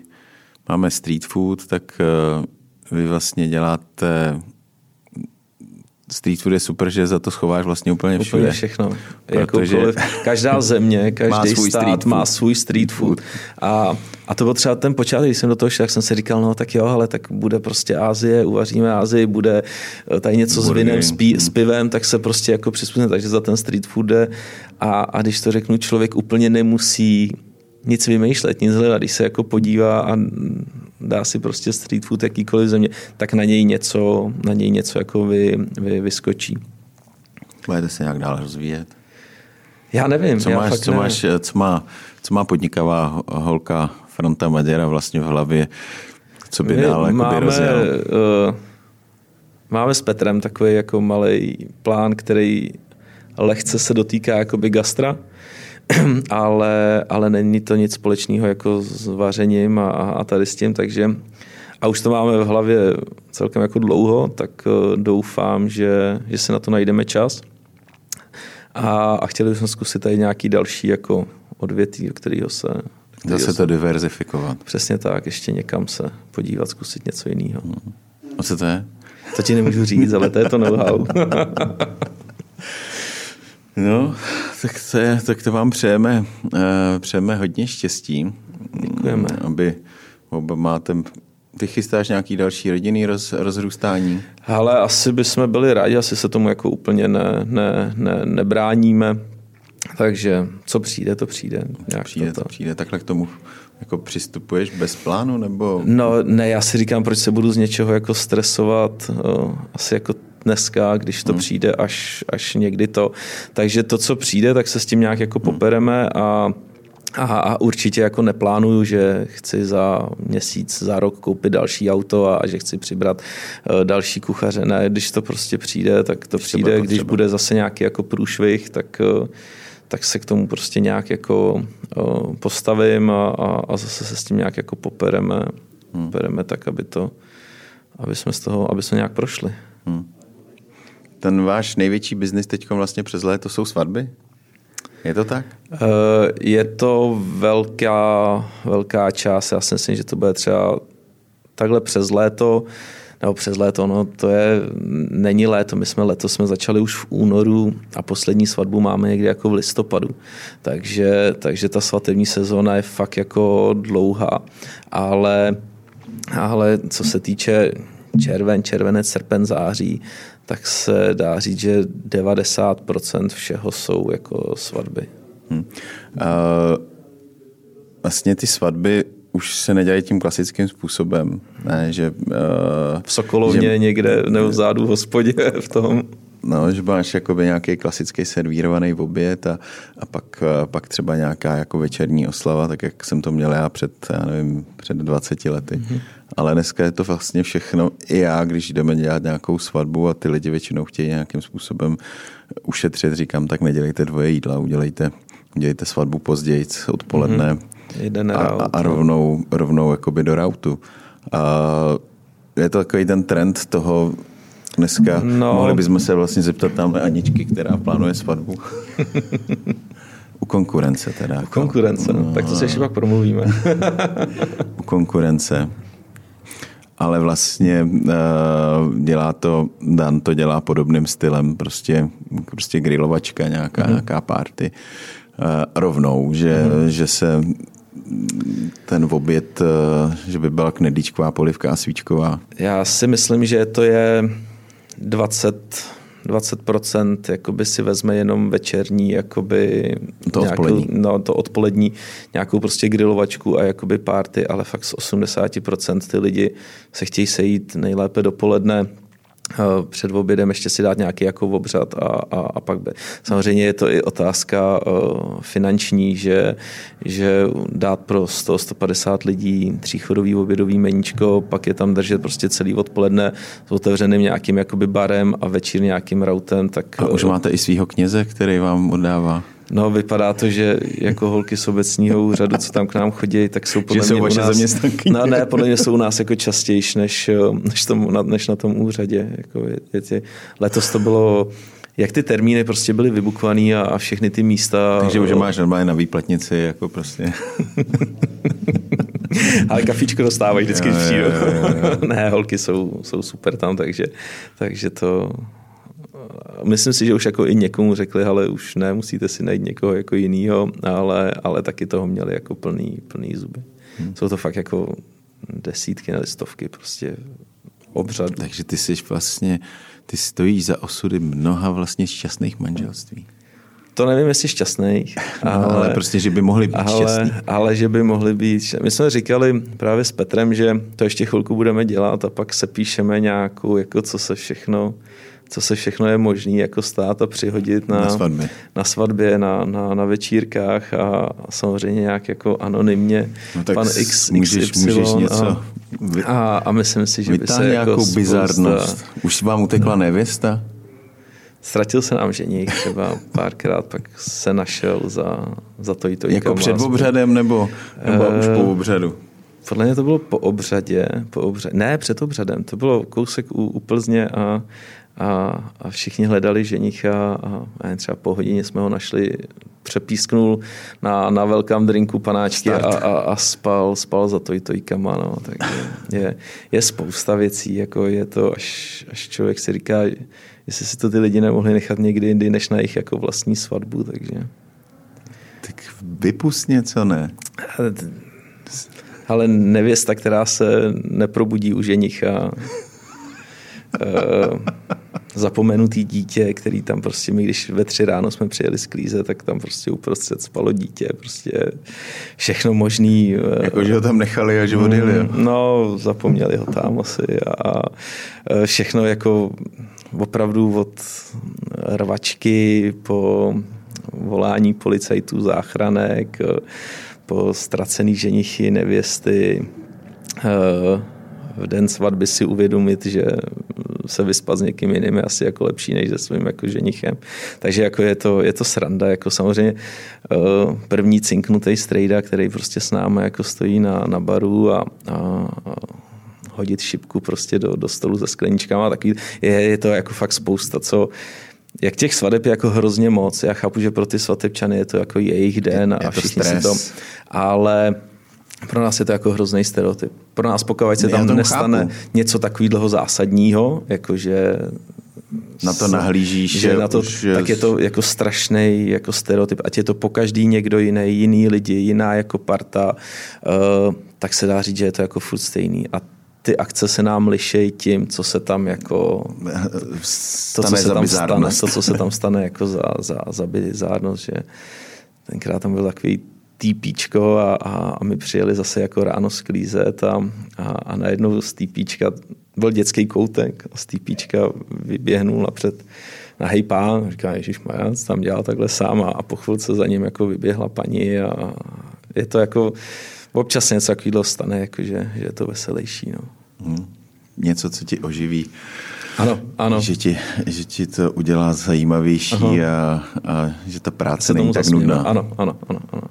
máme street food, tak uh, vy vlastně děláte street food je super, že za to schováš vlastně úplně všude. Úplně všechno. Jakoukoliv, každá země, každý má svůj stát street má svůj street food. A, a to byl třeba ten počátek, když jsem do toho šel, tak jsem si říkal, no tak jo, ale tak bude prostě Ázie, uvaříme Ázii, bude eh, tady něco Burger. s vinem, s, pí, s pivem, tak se prostě jako přizpůsobíme, takže za ten street food jde. A, a když to řeknu, člověk úplně nemusí nic vymýšlet, nic hledat. Když se jako podívá a dá si prostě street food jakýkoliv země, tak na něj něco, na něj něco jako vy, vy, vyskočí. Budete se nějak dál rozvíjet? Já nevím. Co, já máš, co, nevím. máš, co, má, co má podnikavá holka Fronta Maděra vlastně v hlavě? Co by dál máme, rozjel? Uh, máme s Petrem takový jako malý plán, který lehce se dotýká jakoby gastra, ale, ale není to nic společného jako s vařením a, a tady s tím, takže a už to máme v hlavě celkem jako dlouho, tak eh, doufám, že, že se na to najdeme čas. A, a chtěli bychom zkusit tady nějaký další jako odvětví, kterého se Zase to diverzifikovat. Přesně tak, ještě někam se podívat, zkusit něco jiného. Hmm. A co to je? To ti nemůžu říct, ale to je to know-how. No, tak to, je, tak to vám přejeme, uh, přejeme hodně štěstí. Děkujeme. Aby oba máte ty chystáš nějaký další rodinný roz, rozrůstání? Ale asi bychom byli rádi, asi se tomu jako úplně ne, ne, ne, nebráníme. Takže co přijde, to přijde. Co přijde, to, to přijde. Takhle k tomu jako přistupuješ bez plánu? nebo? No ne, já si říkám, proč se budu z něčeho jako stresovat. Asi jako dneska, když to hmm. přijde až, až někdy to. Takže to, co přijde, tak se s tím nějak jako hmm. popereme a a, a určitě jako neplánuju, že chci za měsíc, za rok koupit další auto a že chci přibrat uh, další kuchaře. Ne, když to prostě přijde, tak to přijde. Potřeba. Když bude zase nějaký jako průšvih, tak, uh, tak se k tomu prostě nějak jako uh, postavím a, a, a zase se s tím nějak jako popereme, hmm. popereme tak, aby to, aby jsme z toho, aby jsme nějak prošli. Hmm. Ten váš největší biznis teď vlastně přes léto jsou svatby? Je to tak? Eh, je to velká, velká část. Já si myslím, že to bude třeba takhle přes léto, nebo přes léto, no to je, není léto, my jsme letos jsme začali už v únoru a poslední svatbu máme někdy jako v listopadu, takže, takže ta svatební sezóna je fakt jako dlouhá, ale, ale co se týče červen, červenec, srpen, září, tak se dá říct, že 90% všeho jsou jako svatby. Hmm. Uh, vlastně ty svatby už se nedělají tím klasickým způsobem. Ne, že, uh, v Sokolovně že, někde nebo vzadu v hospodě v tom. No, že máš jakoby nějaký klasický servírovaný oběd a, a pak, a pak třeba nějaká jako večerní oslava, tak jak jsem to měl já před, já nevím, před 20 lety. Mm-hmm. Ale dneska je to vlastně všechno. I já, když jdeme dělat nějakou svatbu a ty lidi většinou chtějí nějakým způsobem ušetřit, říkám, tak nedělejte dvoje jídla, udělejte, udělejte svatbu později, odpoledne mm-hmm. a, a, a rovnou, rovnou jakoby do rautu. A je to takový ten trend toho, dneska. No. Mohli bychom se vlastně zeptat tamhle Aničky, která plánuje svatbu. U konkurence teda. U konkurence, no. tak to se ještě pak promluvíme. U konkurence. Ale vlastně uh, dělá to, Dan to dělá podobným stylem, prostě, prostě grilovačka, nějaká, mm. nějaká party. Uh, rovnou, že, mm. že se ten oběd, uh, že by byla knedlíčková polivka a svíčková? Já si myslím, že to je 20, 20% jakoby si vezme jenom večerní, jakoby to nějakou, odpolední. No, to odpolední, nějakou prostě grilovačku a jakoby party, ale fakt z 80% ty lidi se chtějí sejít nejlépe dopoledne, před obědem ještě si dát nějaký jako obřad a, a, a pak by. Samozřejmě je to i otázka uh, finanční, že, že dát pro 100-150 lidí tříchodový obědový meníčko, pak je tam držet prostě celý odpoledne s otevřeným nějakým jakoby barem a večer nějakým rautem. Tak, a už eh, máte i svého kněze, který vám oddává? No, vypadá to, že jako holky z obecního úřadu, co tam k nám chodí, tak jsou podle že mě vaše nás, No ne, podle mě jsou u nás jako častější než, než, tom, než na tom úřadě. Jako je, letos to bylo jak ty termíny prostě byly vybukovaný a, a všechny ty místa. Takže už máš normálně na výplatnici, jako prostě. Ale kafičko dostávají vždycky, když přijdu. ne, holky jsou, jsou super tam, takže, takže to... Myslím si, že už jako i někomu řekli, ale už ne, musíte si najít někoho jako jinýho, ale, ale taky toho měli jako plný, plný zuby. Hmm. Jsou to fakt jako desítky na stovky prostě obřad. Takže ty jsi vlastně, ty stojíš za osudy mnoha vlastně šťastných manželství. To nevím, jestli šťastných, no, ale, ale prostě, že by mohli být ale, šťastný. Ale že by mohli být. My jsme říkali právě s Petrem, že to ještě chvilku budeme dělat a pak se píšeme nějakou, jako co se všechno co se všechno je možné jako stát a přihodit na, na svatbě, na, svatbě na, na, na večírkách a samozřejmě nějak jako anonymně no tak pan X, můžeš, XY můžeš něco a, a, a myslím si, že by se nějakou jako bizarnost. Už vám utekla no. nevěsta? Ztratil se nám ženich třeba párkrát, pak se našel za, za to i to. Jako před obřadem nebo, nebo uh, už po obřadu? Podle mě to bylo po obřadě, po obřadě. Ne, před obřadem. To bylo kousek u, u Plzně a, a, a všichni hledali ženicha a, a třeba po hodině jsme ho našli, přepísknul na, na velkém drinku panáčky a, a, a, spal, spal za to tojkama. No. Takže je, je spousta věcí, jako je to, až, až člověk si říká, jestli si to ty lidi nemohli nechat někdy jindy, než na jejich jako vlastní svatbu, takže... Tak vypust něco, ne? Ale nevěsta, která se neprobudí u ženicha, zapomenutý dítě, který tam prostě my, když ve tři ráno jsme přijeli z klíze, tak tam prostě uprostřed spalo dítě, prostě všechno možný. Eh, jako, že ho tam nechali a že odjeli. Mm, no, zapomněli ho tam asi a eh, všechno jako opravdu od rvačky po volání policajtů, záchranek, po ztracený ženichy, nevěsty, v den svatby si uvědomit, že se vyspat s někým jiným je asi jako lepší než se svým jako ženichem. Takže jako je to, je to sranda, jako samozřejmě eh, první cinknutý strejda, který prostě s námi jako stojí na, na baru a, a, a hodit šipku prostě do, do stolu se skleničkama, taky je, je to jako fakt spousta, co jak těch svadeb je jako hrozně moc. Já chápu, že pro ty svatebčany je to jako jejich den a všichni si to... Ale pro nás je to jako hrozný stereotyp. Pro nás, pokud se tam nestane chápu. něco takového zásadního, jakože na to nahlížíš, že na to, už tak je to jako strašný jako stereotyp, ať je to po každý někdo jiný, jiný lidi, jiná jako parta, uh, tak se dá říct, že je to jako furt stejný. A ty akce se nám lišejí tím, co se tam jako to, co se tam stane, to, co se tam stane jako za, za, za bizárnost, že tenkrát tam byl takový týpíčko a, a, a my přijeli zase jako ráno sklízet a, a, a najednou z týpíčka byl dětský koutek a z týpíčka vyběhnul napřed na hej pán, říká Ježíš Majac, tam dělal takhle sám a, a po chvilce za ním jako vyběhla paní a je to jako občas něco takového stane, jako že, že je to veselější. No. Hmm. Něco, co ti oživí. Ano, ano. Že ti, že ti to udělá zajímavější a, a že ta práce není tak nudná. Ano, ano, ano. ano.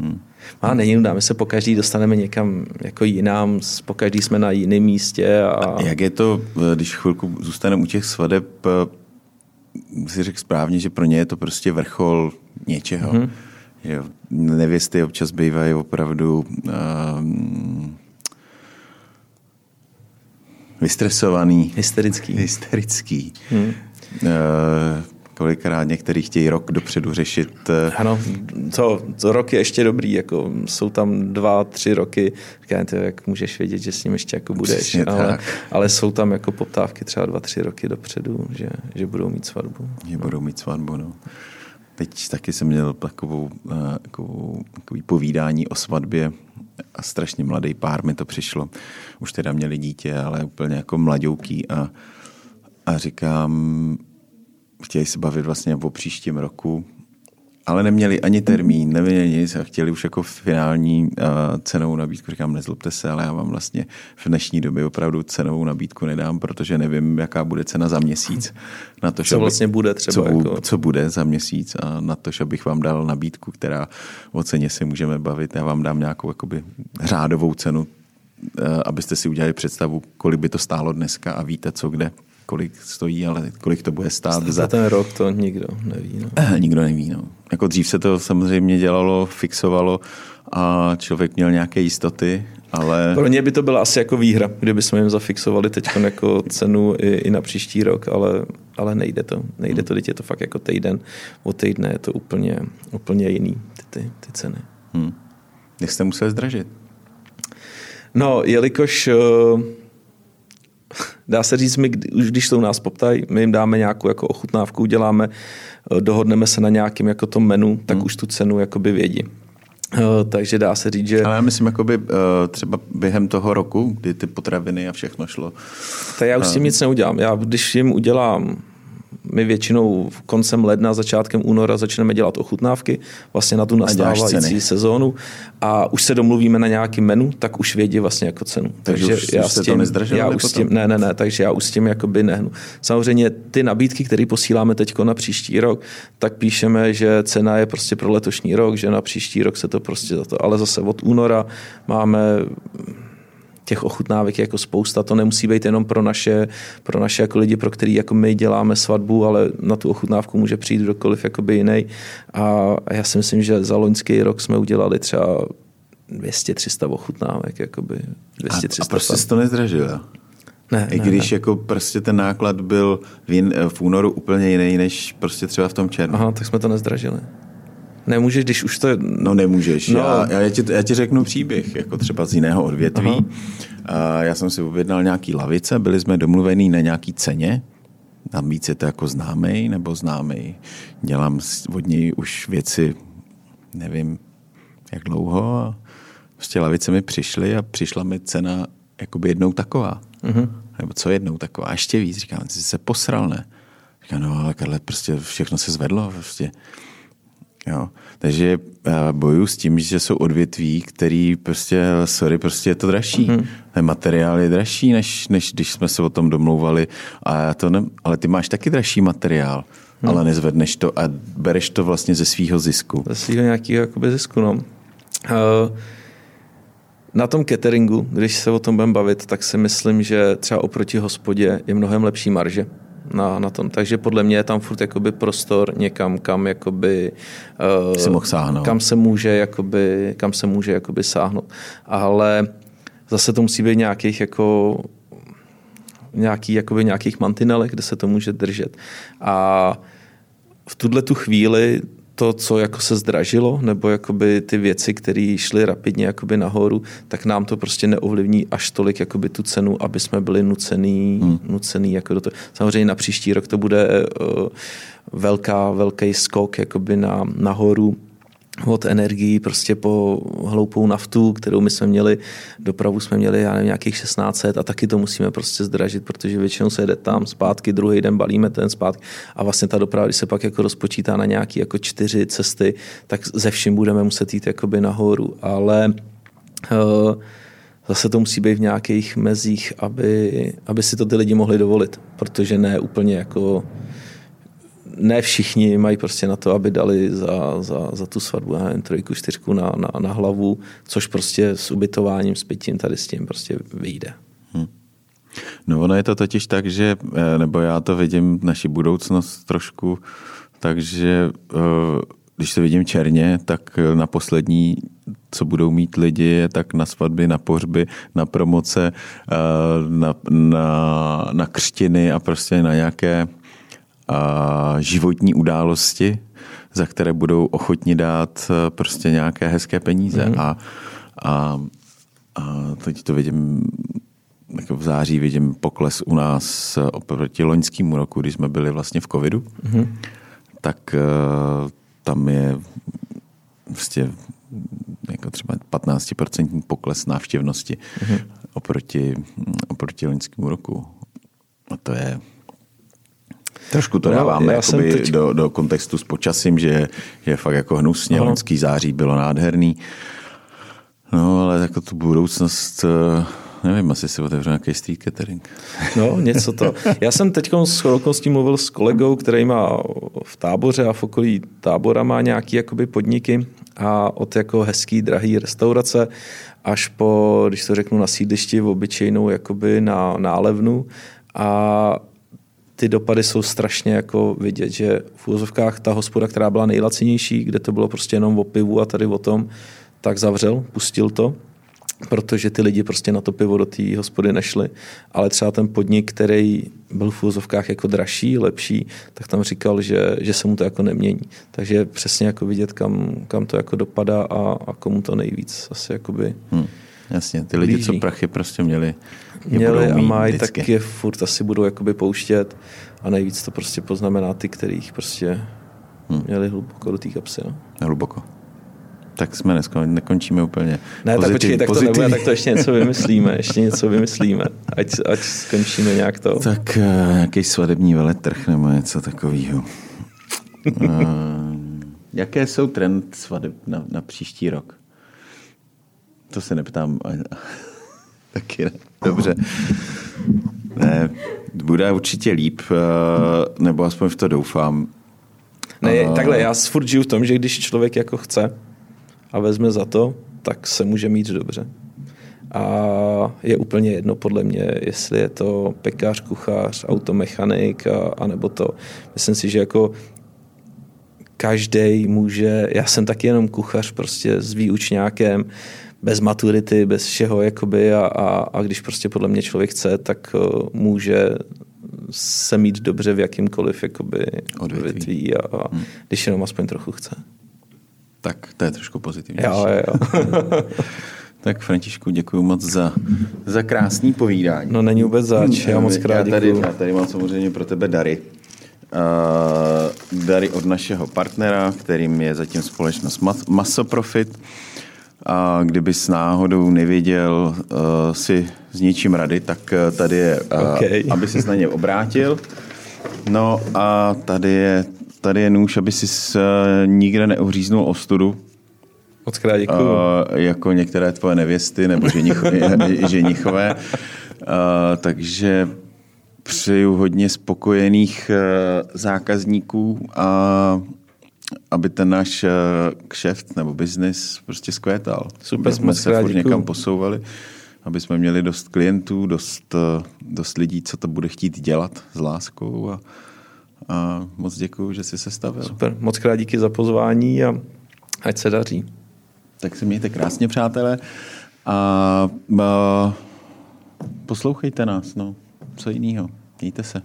Hmm. A není nudná, my se po každý dostaneme někam jako jinam, po každý jsme na jiném místě. A... a jak je to, když chvilku zůstaneme u těch svadeb, si řekl správně, že pro ně je to prostě vrchol něčeho. Mm-hmm. Jo, nevěsty občas bývají opravdu um, vystresovaný. Hysterický. Hysterický. Hmm. Uh, kolikrát některý chtějí rok dopředu řešit. Eh, ano, to, to rok je ještě dobrý, jako jsou tam dva, tři roky, říkáte, jak můžeš vědět, že s ním ještě jako budeš, ale, ale, jsou tam jako poptávky třeba dva, tři roky dopředu, že, že budou mít svatbu. Že budou mít svatbu, no. Teď taky jsem měl takovou, eh, takovou, takový povídání o svatbě a strašně mladý pár mi to přišlo. Už teda měli dítě, ale úplně jako mladouký a, a říkám, chtěli se bavit vlastně o příštím roku, ale neměli ani termín, neměli nic a chtěli už jako finální uh, cenovou nabídku. Říkám, nezlobte se, ale já vám vlastně v dnešní době opravdu cenovou nabídku nedám, protože nevím, jaká bude cena za měsíc. Na to, co vlastně bude třeba. Co, jako... co bude za měsíc a na to, abych vám dal nabídku, která o ceně si můžeme bavit. Já vám dám nějakou jakoby řádovou cenu, uh, abyste si udělali představu, kolik by to stálo dneska a víte, co kde. Kolik stojí, ale kolik to bude stát. Za ten rok to nikdo neví. No. Nikdo neví. No. Jako dřív se to samozřejmě dělalo, fixovalo a člověk měl nějaké jistoty, ale... Pro ně by to byla asi jako výhra, kdyby jsme jim zafixovali teď jako cenu i, i, na příští rok, ale, ale nejde to. Nejde to, teď je to fakt jako týden. O týdne je to úplně, úplně jiný, ty, ty, ty ceny. Hmm. Jak jste museli zdražit? No, jelikož uh, dá se říct, my, už když to u nás poptají, my jim dáme nějakou jako ochutnávku, uděláme, uh, dohodneme se na nějakým jako tom menu, tak hmm. už tu cenu jakoby vědí. Uh, takže dá se říct, že... Ale já myslím, jakoby, uh, třeba během toho roku, kdy ty potraviny a všechno šlo. Tak já už s tím nic neudělám. Já když jim udělám my většinou koncem ledna, začátkem února začneme dělat ochutnávky vlastně na tu nastávající sezónu a už se domluvíme na nějaký menu, tak už vědí vlastně jako cenu. Takže, takže už, já už s tím, to já už s tím, ne, ne, ne, takže já už s tím jakoby nehnu. Samozřejmě ty nabídky, které posíláme teď na příští rok, tak píšeme, že cena je prostě pro letošní rok, že na příští rok se to prostě za to, ale zase od února máme těch ochutnávek je jako spousta. To nemusí být jenom pro naše, pro naše jako lidi, pro který jako my děláme svatbu, ale na tu ochutnávku může přijít kdokoliv jakoby jiný. A já si myslím, že za loňský rok jsme udělali třeba 200-300 ochutnávek. Jakoby 200, 300 a, a prostě jsi to nezdražil? Ne, I když ne. jako prostě ten náklad byl v, jin, v únoru úplně jiný, než prostě třeba v tom červnu. Aha, tak jsme to nezdražili. Nemůžeš, když už to. No nemůžeš. No. Já, já, ti, já ti řeknu příběh, jako třeba z jiného odvětví. Aha. Já jsem si objednal nějaký lavice, byli jsme domluvení na nějaký ceně, tam víc je to jako známý nebo známý. Dělám od něj už věci, nevím, jak dlouho. A prostě lavice mi přišly a přišla mi cena jakoby jednou taková. Uh-huh. Nebo co jednou taková, a ještě víc. Říkám, jsi se posral, ne? Říkám, no ale Karle, prostě všechno se zvedlo. Prostě Jo. Takže eh, boju s tím, že jsou odvětví, který prostě, sorry, prostě je to dražší. Ten materiál je dražší, než, než když jsme se o tom domlouvali. A to ne, ale ty máš taky dražší materiál, mm. ale nezvedneš to a bereš to vlastně ze svého zisku. Ze svého nějakého jakoby zisku, no. Uh, na tom cateringu, když se o tom budeme bavit, tak si myslím, že třeba oproti hospodě je mnohem lepší marže na, na tom. Takže podle mě je tam furt jakoby prostor někam, kam jakoby, uh, mohl sáhnout. kam se může jakoby, kam se může jakoby sáhnout. Ale zase to musí být nějakých jako nějaký, jakoby nějakých mantinelech, kde se to může držet. A v tuhle tu chvíli to, co jako se zdražilo, nebo jakoby ty věci, které šly rapidně jakoby nahoru, tak nám to prostě neovlivní až tolik jakoby tu cenu, aby jsme byli nucený, hmm. nucený jako do toho. Samozřejmě na příští rok to bude uh, velká, velký skok jakoby na, nahoru, od energií prostě po hloupou naftu, kterou my jsme měli, dopravu jsme měli já nevím, nějakých 1600 a taky to musíme prostě zdražit, protože většinou se jede tam zpátky, druhý den balíme ten zpátky a vlastně ta doprava, když se pak jako rozpočítá na nějaké jako čtyři cesty, tak ze vším budeme muset jít jakoby nahoru, ale uh, zase to musí být v nějakých mezích, aby, aby si to ty lidi mohli dovolit, protože ne úplně jako ne všichni mají prostě na to, aby dali za, za, za tu svatbu, já trojku, čtyřku na, na, na hlavu, což prostě s ubytováním, s pitím tady s tím prostě vyjde. Hmm. No ono je to totiž tak, že, eh, nebo já to vidím, naši budoucnost trošku, takže eh, když se vidím černě, tak na poslední, co budou mít lidi, tak na svatby, na pohřby, na promoce, eh, na, na, na křtiny a prostě na nějaké životní události, za které budou ochotni dát e, prostě nějaké hezké peníze. Mm. A, a, a teď to vidím, jako v září vidím pokles u nás oproti loňskému roku, když jsme byli vlastně v covidu, mm. tak e, tam je prostě jako třeba 15% pokles návštěvnosti mm. oproti, oproti loňskému roku. A to je Trošku to no, dáváme no, teď... do, do kontextu s počasím, že je fakt jako hnusně, loňský září bylo nádherný. No, ale jako tu budoucnost, eh, nevím, asi si otevřu nějaký street catering. No, něco to. Já jsem teď s okolností mluvil s kolegou, který má v táboře a v okolí tábora má nějaký jakoby podniky a od jako hezký, drahý restaurace až po, když to řeknu, na sídlišti v obyčejnou jakoby na nálevnu a ty dopady jsou strašně jako vidět, že v úzovkách ta hospoda, která byla nejlacinější, kde to bylo prostě jenom o pivu a tady o tom, tak zavřel, pustil to protože ty lidi prostě na to pivo do té hospody nešli. Ale třeba ten podnik, který byl v úzovkách jako dražší, lepší, tak tam říkal, že, že se mu to jako nemění. Takže přesně jako vidět, kam, kam to jako dopadá a, a komu to nejvíc asi jakoby hmm. Jasně, ty lidi, blíží. co prachy prostě měli, měli a mají, vždycky. tak je furt asi budou jakoby pouštět a nejvíc to prostě poznamená ty, kterých prostě hmm. měli hluboko do té kapsy. No. Hluboko tak jsme neskon, nekončíme úplně. Ne, pozitiv, tak počkej, tak to pozitiv. nebude, tak to ještě něco vymyslíme, ještě něco vymyslíme, ať, ať skončíme nějak to. Tak uh, nějaký svadební veletrh nebo něco takového. uh, jaké jsou trend svadeb na, na příští rok? To se neptám. Taky ne. Dobře. Ne, bude určitě líp, uh, nebo aspoň v to doufám. Ne, uh, takhle, já furt žiju v tom, že když člověk jako chce, a vezme za to, tak se může mít dobře. A je úplně jedno podle mě, jestli je to pekář, kuchař, automechanik, a, a nebo to. Myslím si, že jako každý může, já jsem taky jenom kuchař prostě s výučňákem, bez maturity, bez všeho, jakoby, a, a, a když prostě podle mě člověk chce, tak uh, může se mít dobře v jakýmkoliv jakoby, odvětví, odvětví a, a hmm. když jenom aspoň trochu chce. Tak to je trošku pozitivní. Jo, jo. tak Františku, děkuji moc za, za krásný povídání. No není vůbec zač, já moc krát já tady, já tady mám samozřejmě pro tebe dary. Uh, dary od našeho partnera, kterým je zatím společnost Masoprofit. A kdybys náhodou nevěděl uh, si s něčím rady, tak uh, tady je, uh, okay. aby se na ně obrátil. No a tady je tady je nůž, aby si uh, nikde neuhříznul ostudu. Moc krát děkuju. Uh, jako některé tvoje nevěsty nebo ženich, ženichové. Uh, takže přeju hodně spokojených uh, zákazníků a aby ten náš uh, kšeft nebo biznis prostě skvětal. Super, jsme se furt někam posouvali, aby jsme měli dost klientů, dost, uh, dost lidí, co to bude chtít dělat s láskou a a moc děkuji, že jsi se stavil. Super, moc krát díky za pozvání a ať se daří. Tak se mějte krásně, přátelé. A, a poslouchejte nás, no. Co jiného. Mějte se.